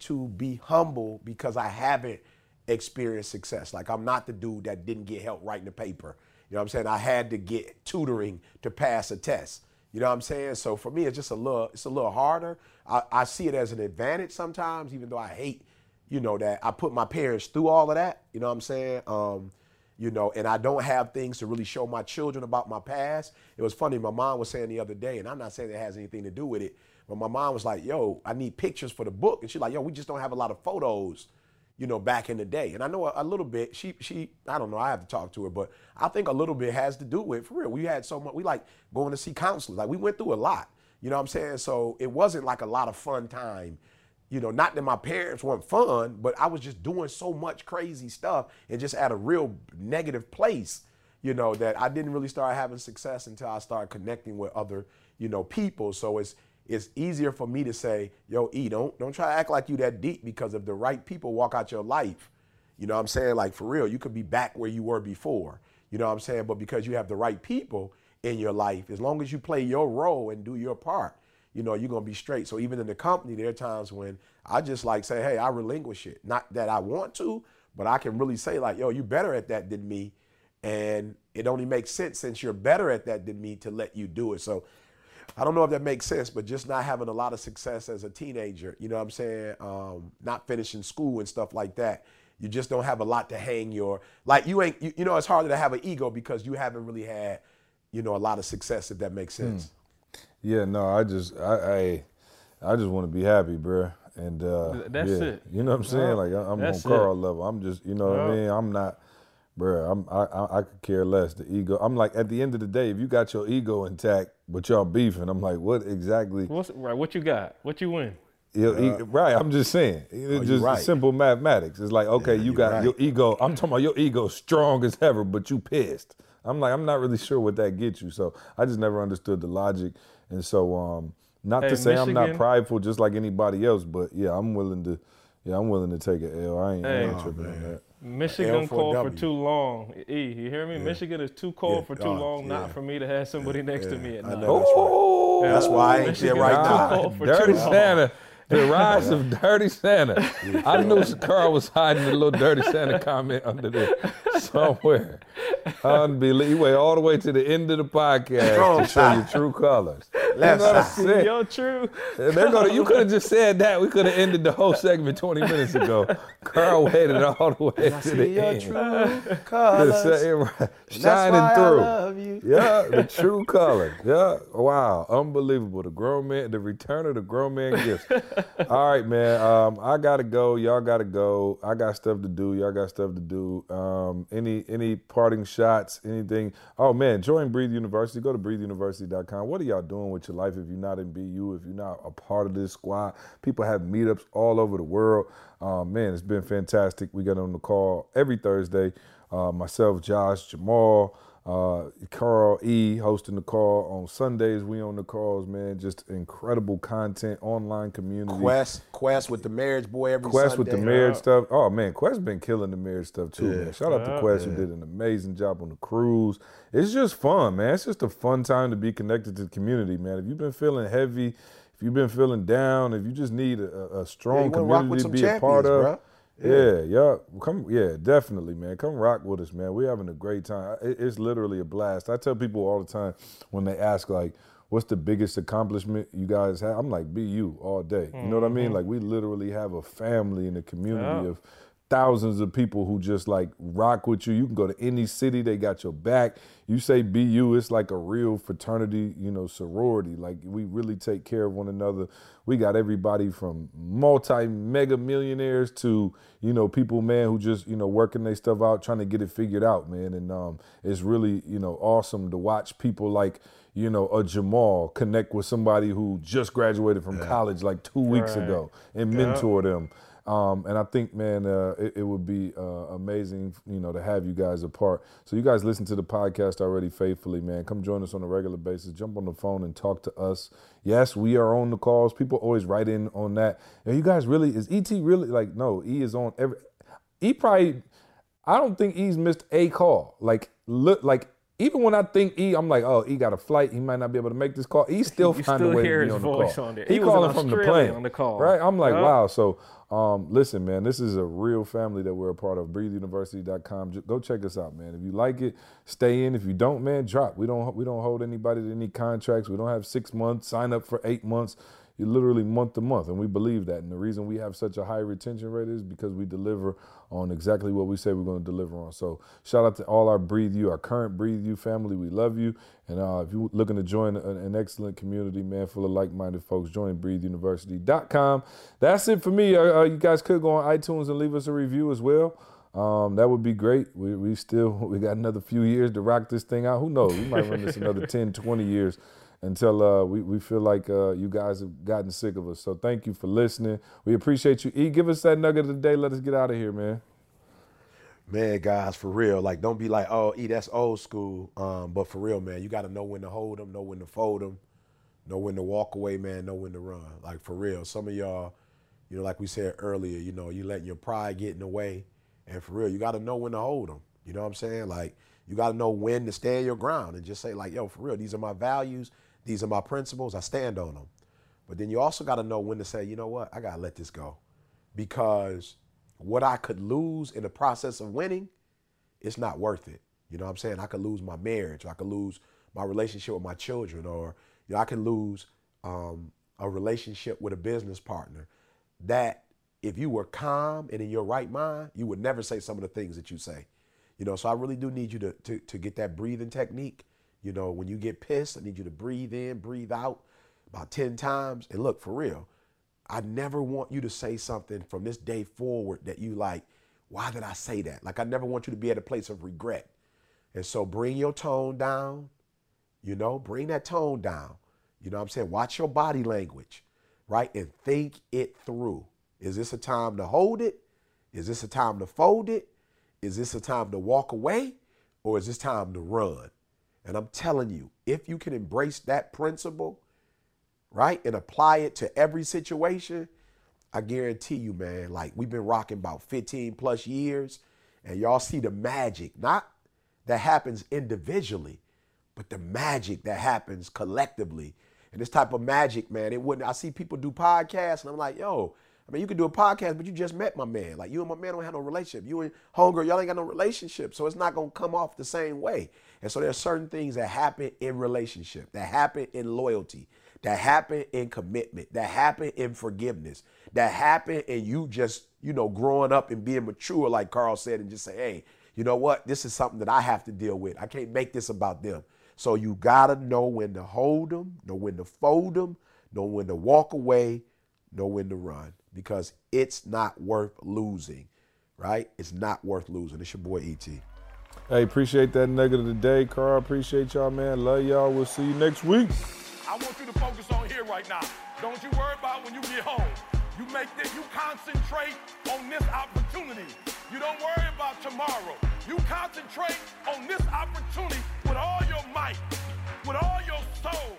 to be humble because I haven't experienced success. Like I'm not the dude that didn't get help writing the paper. You know what I'm saying? I had to get tutoring to pass a test. You know what I'm saying? So for me, it's just a little, it's a little harder. I, I see it as an advantage sometimes, even though I hate, you know, that I put my parents through all of that. You know what I'm saying? Um, you know, and I don't have things to really show my children about my past. It was funny. My mom was saying the other day, and I'm not saying it has anything to do with it, but my mom was like, "Yo, I need pictures for the book," and she's like, "Yo, we just don't have a lot of photos." You know, back in the day. And I know a, a, little bit, she, she, I don't know, I have to talk to her, but I think a little bit has to do with, for real, we had so much, we like going to see counselors. Like we went through a lot, you know what I'm saying? So it wasn't like a lot of fun time. You know, not that my parents weren't fun, but I was just doing so much crazy stuff and just at a real negative place, you know, that I didn't really start having success until I started connecting with other, you know, people. So it's, it's easier for me to say, yo, E, don't don't try to act like you that deep because if the right people walk out your life, you know what I'm saying? Like for real, you could be back where you were before. You know what I'm saying? But because you have the right people in your life, as long as you play your role and do your part, you know, you're gonna be straight. So even in the company, there are times when I just like say, hey, I relinquish it. Not that I want to, but I can really say, like, yo, you're better at that than me. And it only makes sense since you're better at that than me to let you do it. So I don't know if that makes sense, but just not having a lot of success as a teenager, you know what I'm saying? Um, not finishing school and stuff like that. You just don't have a lot to hang your like you ain't you, you, know it's harder to have an ego because you haven't really had you know a lot of success if that makes hmm. sense. Yeah, no, I just I I, I just want to be happy, bro. And uh, that's yeah, it. You know what I'm saying? Like I'm on Karl level. I'm just you know what I mean. I'm not bro, I'm, I, I could care less. The ego. I'm like, at the end of the day, if you got your ego intact, but y'all beefing, I'm like, what exactly? What's, right, what you got? What you win? Uh, right, I'm just saying. It's oh, just right. simple mathematics. It's like, okay, yeah, you got right. your ego. I'm talking about your ego strong as ever, but you pissed. I'm like, I'm not really sure what that gets you. So I just never understood the logic. And so, um, not hey, to say Michigan, I'm not prideful, just like anybody else, but yeah, I'm willing to, yeah, I'm willing to take an L. I ain't, hey, I ain't tripping on that. Michigan cold for too long. E, you hear me? Yeah. Michigan is too cold yeah. for too oh, long, yeah. not for me to have somebody next to me at night. That's, right. that's why I ain't right now. Dirty Santa. The rise of Dirty Santa. I knew Karl was hiding a little Dirty Santa comment under there somewhere. Unbelievable. He all the way to the end of the podcast to show you true colors. Let's you know see your true. They're gonna. You could have just said that. We could have ended the whole segment 20 minutes ago. Karl waited all the way to the your end. True colors. Shining through. Yeah, the true color. Yeah. Wow. Unbelievable. The grown man. The return of the grown man gifts. All right, man. Um, I gotta go. Y'all gotta go. I got stuff to do. Y'all got stuff to do. Um, any any parting shots? Anything? Oh man, join Breathe University. Go to breatheuniversity.com. What are y'all doing with your life if you're not in BU, if you're not a part of this squad. People have meetups all over the world. Uh, man, it's been fantastic. We get on the call every Thursday. Uh, myself, Josh, Jamal, uh, Karl E hosting the call on Sundays. We on the calls, man. Just incredible content, online community. Quest, Quest with the marriage boy every Quest Sunday. with the marriage stuff. Oh man, Quest been killing the marriage stuff too, yeah. man. Shout out to Quest yeah. who did an amazing job on the cruise. It's just fun, man. It's just a fun time to be connected to the community, man. If you've been feeling heavy, if you've been feeling down, if you just need a, a strong yeah, community to be a part of. Bro yeah, yeah, come, yeah, definitely, man. Come rock with us, man. We're having a great time. it's literally a blast. I tell people all the time when they ask, like, what's the biggest accomplishment you guys have? I'm like, be you all day. You know what I mean? Mm-hmm. Like, we literally have a family and a community yeah. of thousands of people who just like rock with you. You can go to any city, they got your back. You say BU, it's like a real fraternity, you know, sorority. Like we really take care of one another. We got everybody from multi mega millionaires to, you know, people, man, who just, you know, working their stuff out, trying to get it figured out, man. And um, it's really, you know, awesome to watch people like, you know, a Jamal connect with somebody who just graduated from yeah. college like two weeks right. ago and mentor yeah. them Um, and I think, man, uh, it, it, would be uh, amazing, you know, to have you guys apart. So you guys listen to the podcast already faithfully, man. Come join us on a regular basis. Jump on the phone and talk to us. Yes, we are on the calls. People always write in on that. And you guys really is ET really like no? E is on every. E probably. I don't think E's missed a call. Like look, like even when I think E, I'm like, oh, E got a flight. He might not be able to make this call. E still find a way to be on the call. On he, he calling from the plane on the call, right? I'm like, yep. wow. So, um, listen, man, this is a real family that we're a part of. BreatheUniversity.com. Go check us out, man. If you like it, stay in. If you don't, man, drop. We don't we don't hold anybody to any contracts. We don't have six months. Sign up for eight months you literally month to month, and we believe that. And the reason we have such a high retention rate is because we deliver on exactly what we say we're going to deliver on. So shout out to all our Breathe You, our current Breathe You family. We love you. And uh, if you're looking to join an, an, excellent community, man, full of like-minded folks, join BreatheUniversity.com. That's it for me. Uh, uh, you guys could go on iTunes and leave us a review as well. Um, that would be great. We, we still we got another few years to rock this thing out. Who knows? We might run this another 10, 20 years until uh, we, we feel like uh, you guys have gotten sick of us. So thank you for listening. We appreciate you. E, give us that nugget of the day. Let us get out of here, man. Man, guys, for real, like don't be like, oh, E, that's old school. Um, but for real, man, you got to know when to hold them, know when to fold them, know when to walk away, man, know when to run. Like for real, some of y'all, you know, like we said earlier, you know, you letting your pride get in the way, and for real, you got to know when to hold them. You know what I'm saying? Like you got to know when to stand your ground and just say like, yo, for real, these are my values these are my principles. I stand on them. But then you also got to know when to say, you know what, I got to let this go. Because what I could lose in the process of winning, it's not worth it. You know what I'm saying? I could lose my marriage, or I could lose my relationship with my children, or you know, I could lose um, a relationship with a business partner. That if you were calm and in your right mind, you would never say some of the things that you say. You know, so I really do need you to, to, to get that breathing technique you know, when you get pissed, I need you to breathe in, breathe out about 10 times. And look, for real, I never want you to say something from this day forward that you like, why did I say that? Like, I never want you to be at a place of regret. And so bring your tone down, you know, bring that tone down. You know what I'm saying? Watch your body language, right? And think it through. Is this a time to hold it? Is this a time to fold it? Is this a time to walk away? Or is this time to run? And I'm telling you, if you can embrace that principle, right, and apply it to every situation, I guarantee you, man, like we've been rocking about 15 plus years, and y'all see the magic, not that happens individually, but the magic that happens collectively. And this type of magic, man, it wouldn't. I see people do podcasts, and I'm like, yo, I mean, you could do a podcast, but you just met my man. Like you and my man don't have no relationship. You and homegirl, y'all ain't got no relationship. So it's not gonna come off the same way. And so there's certain things that happen in relationship, that happen in loyalty, that happen in commitment, that happen in forgiveness, that happen in you just, you know, growing up and being mature, like Karl said, and just say, hey, you know what? This is something that I have to deal with. I can't make this about them. So you gotta know when to hold them, know when to fold them, know when to walk away, know when to run because it's not worth losing, right? It's not worth losing. It's your boy ET. Hey, appreciate that nugget of the day, Karl. Appreciate y'all, man. Love y'all. We'll see you next week. I want you to focus on here right now. Don't you worry about when you get home. You make this, you concentrate on this opportunity. You don't worry about tomorrow. You concentrate on this opportunity with all your might, with all your soul.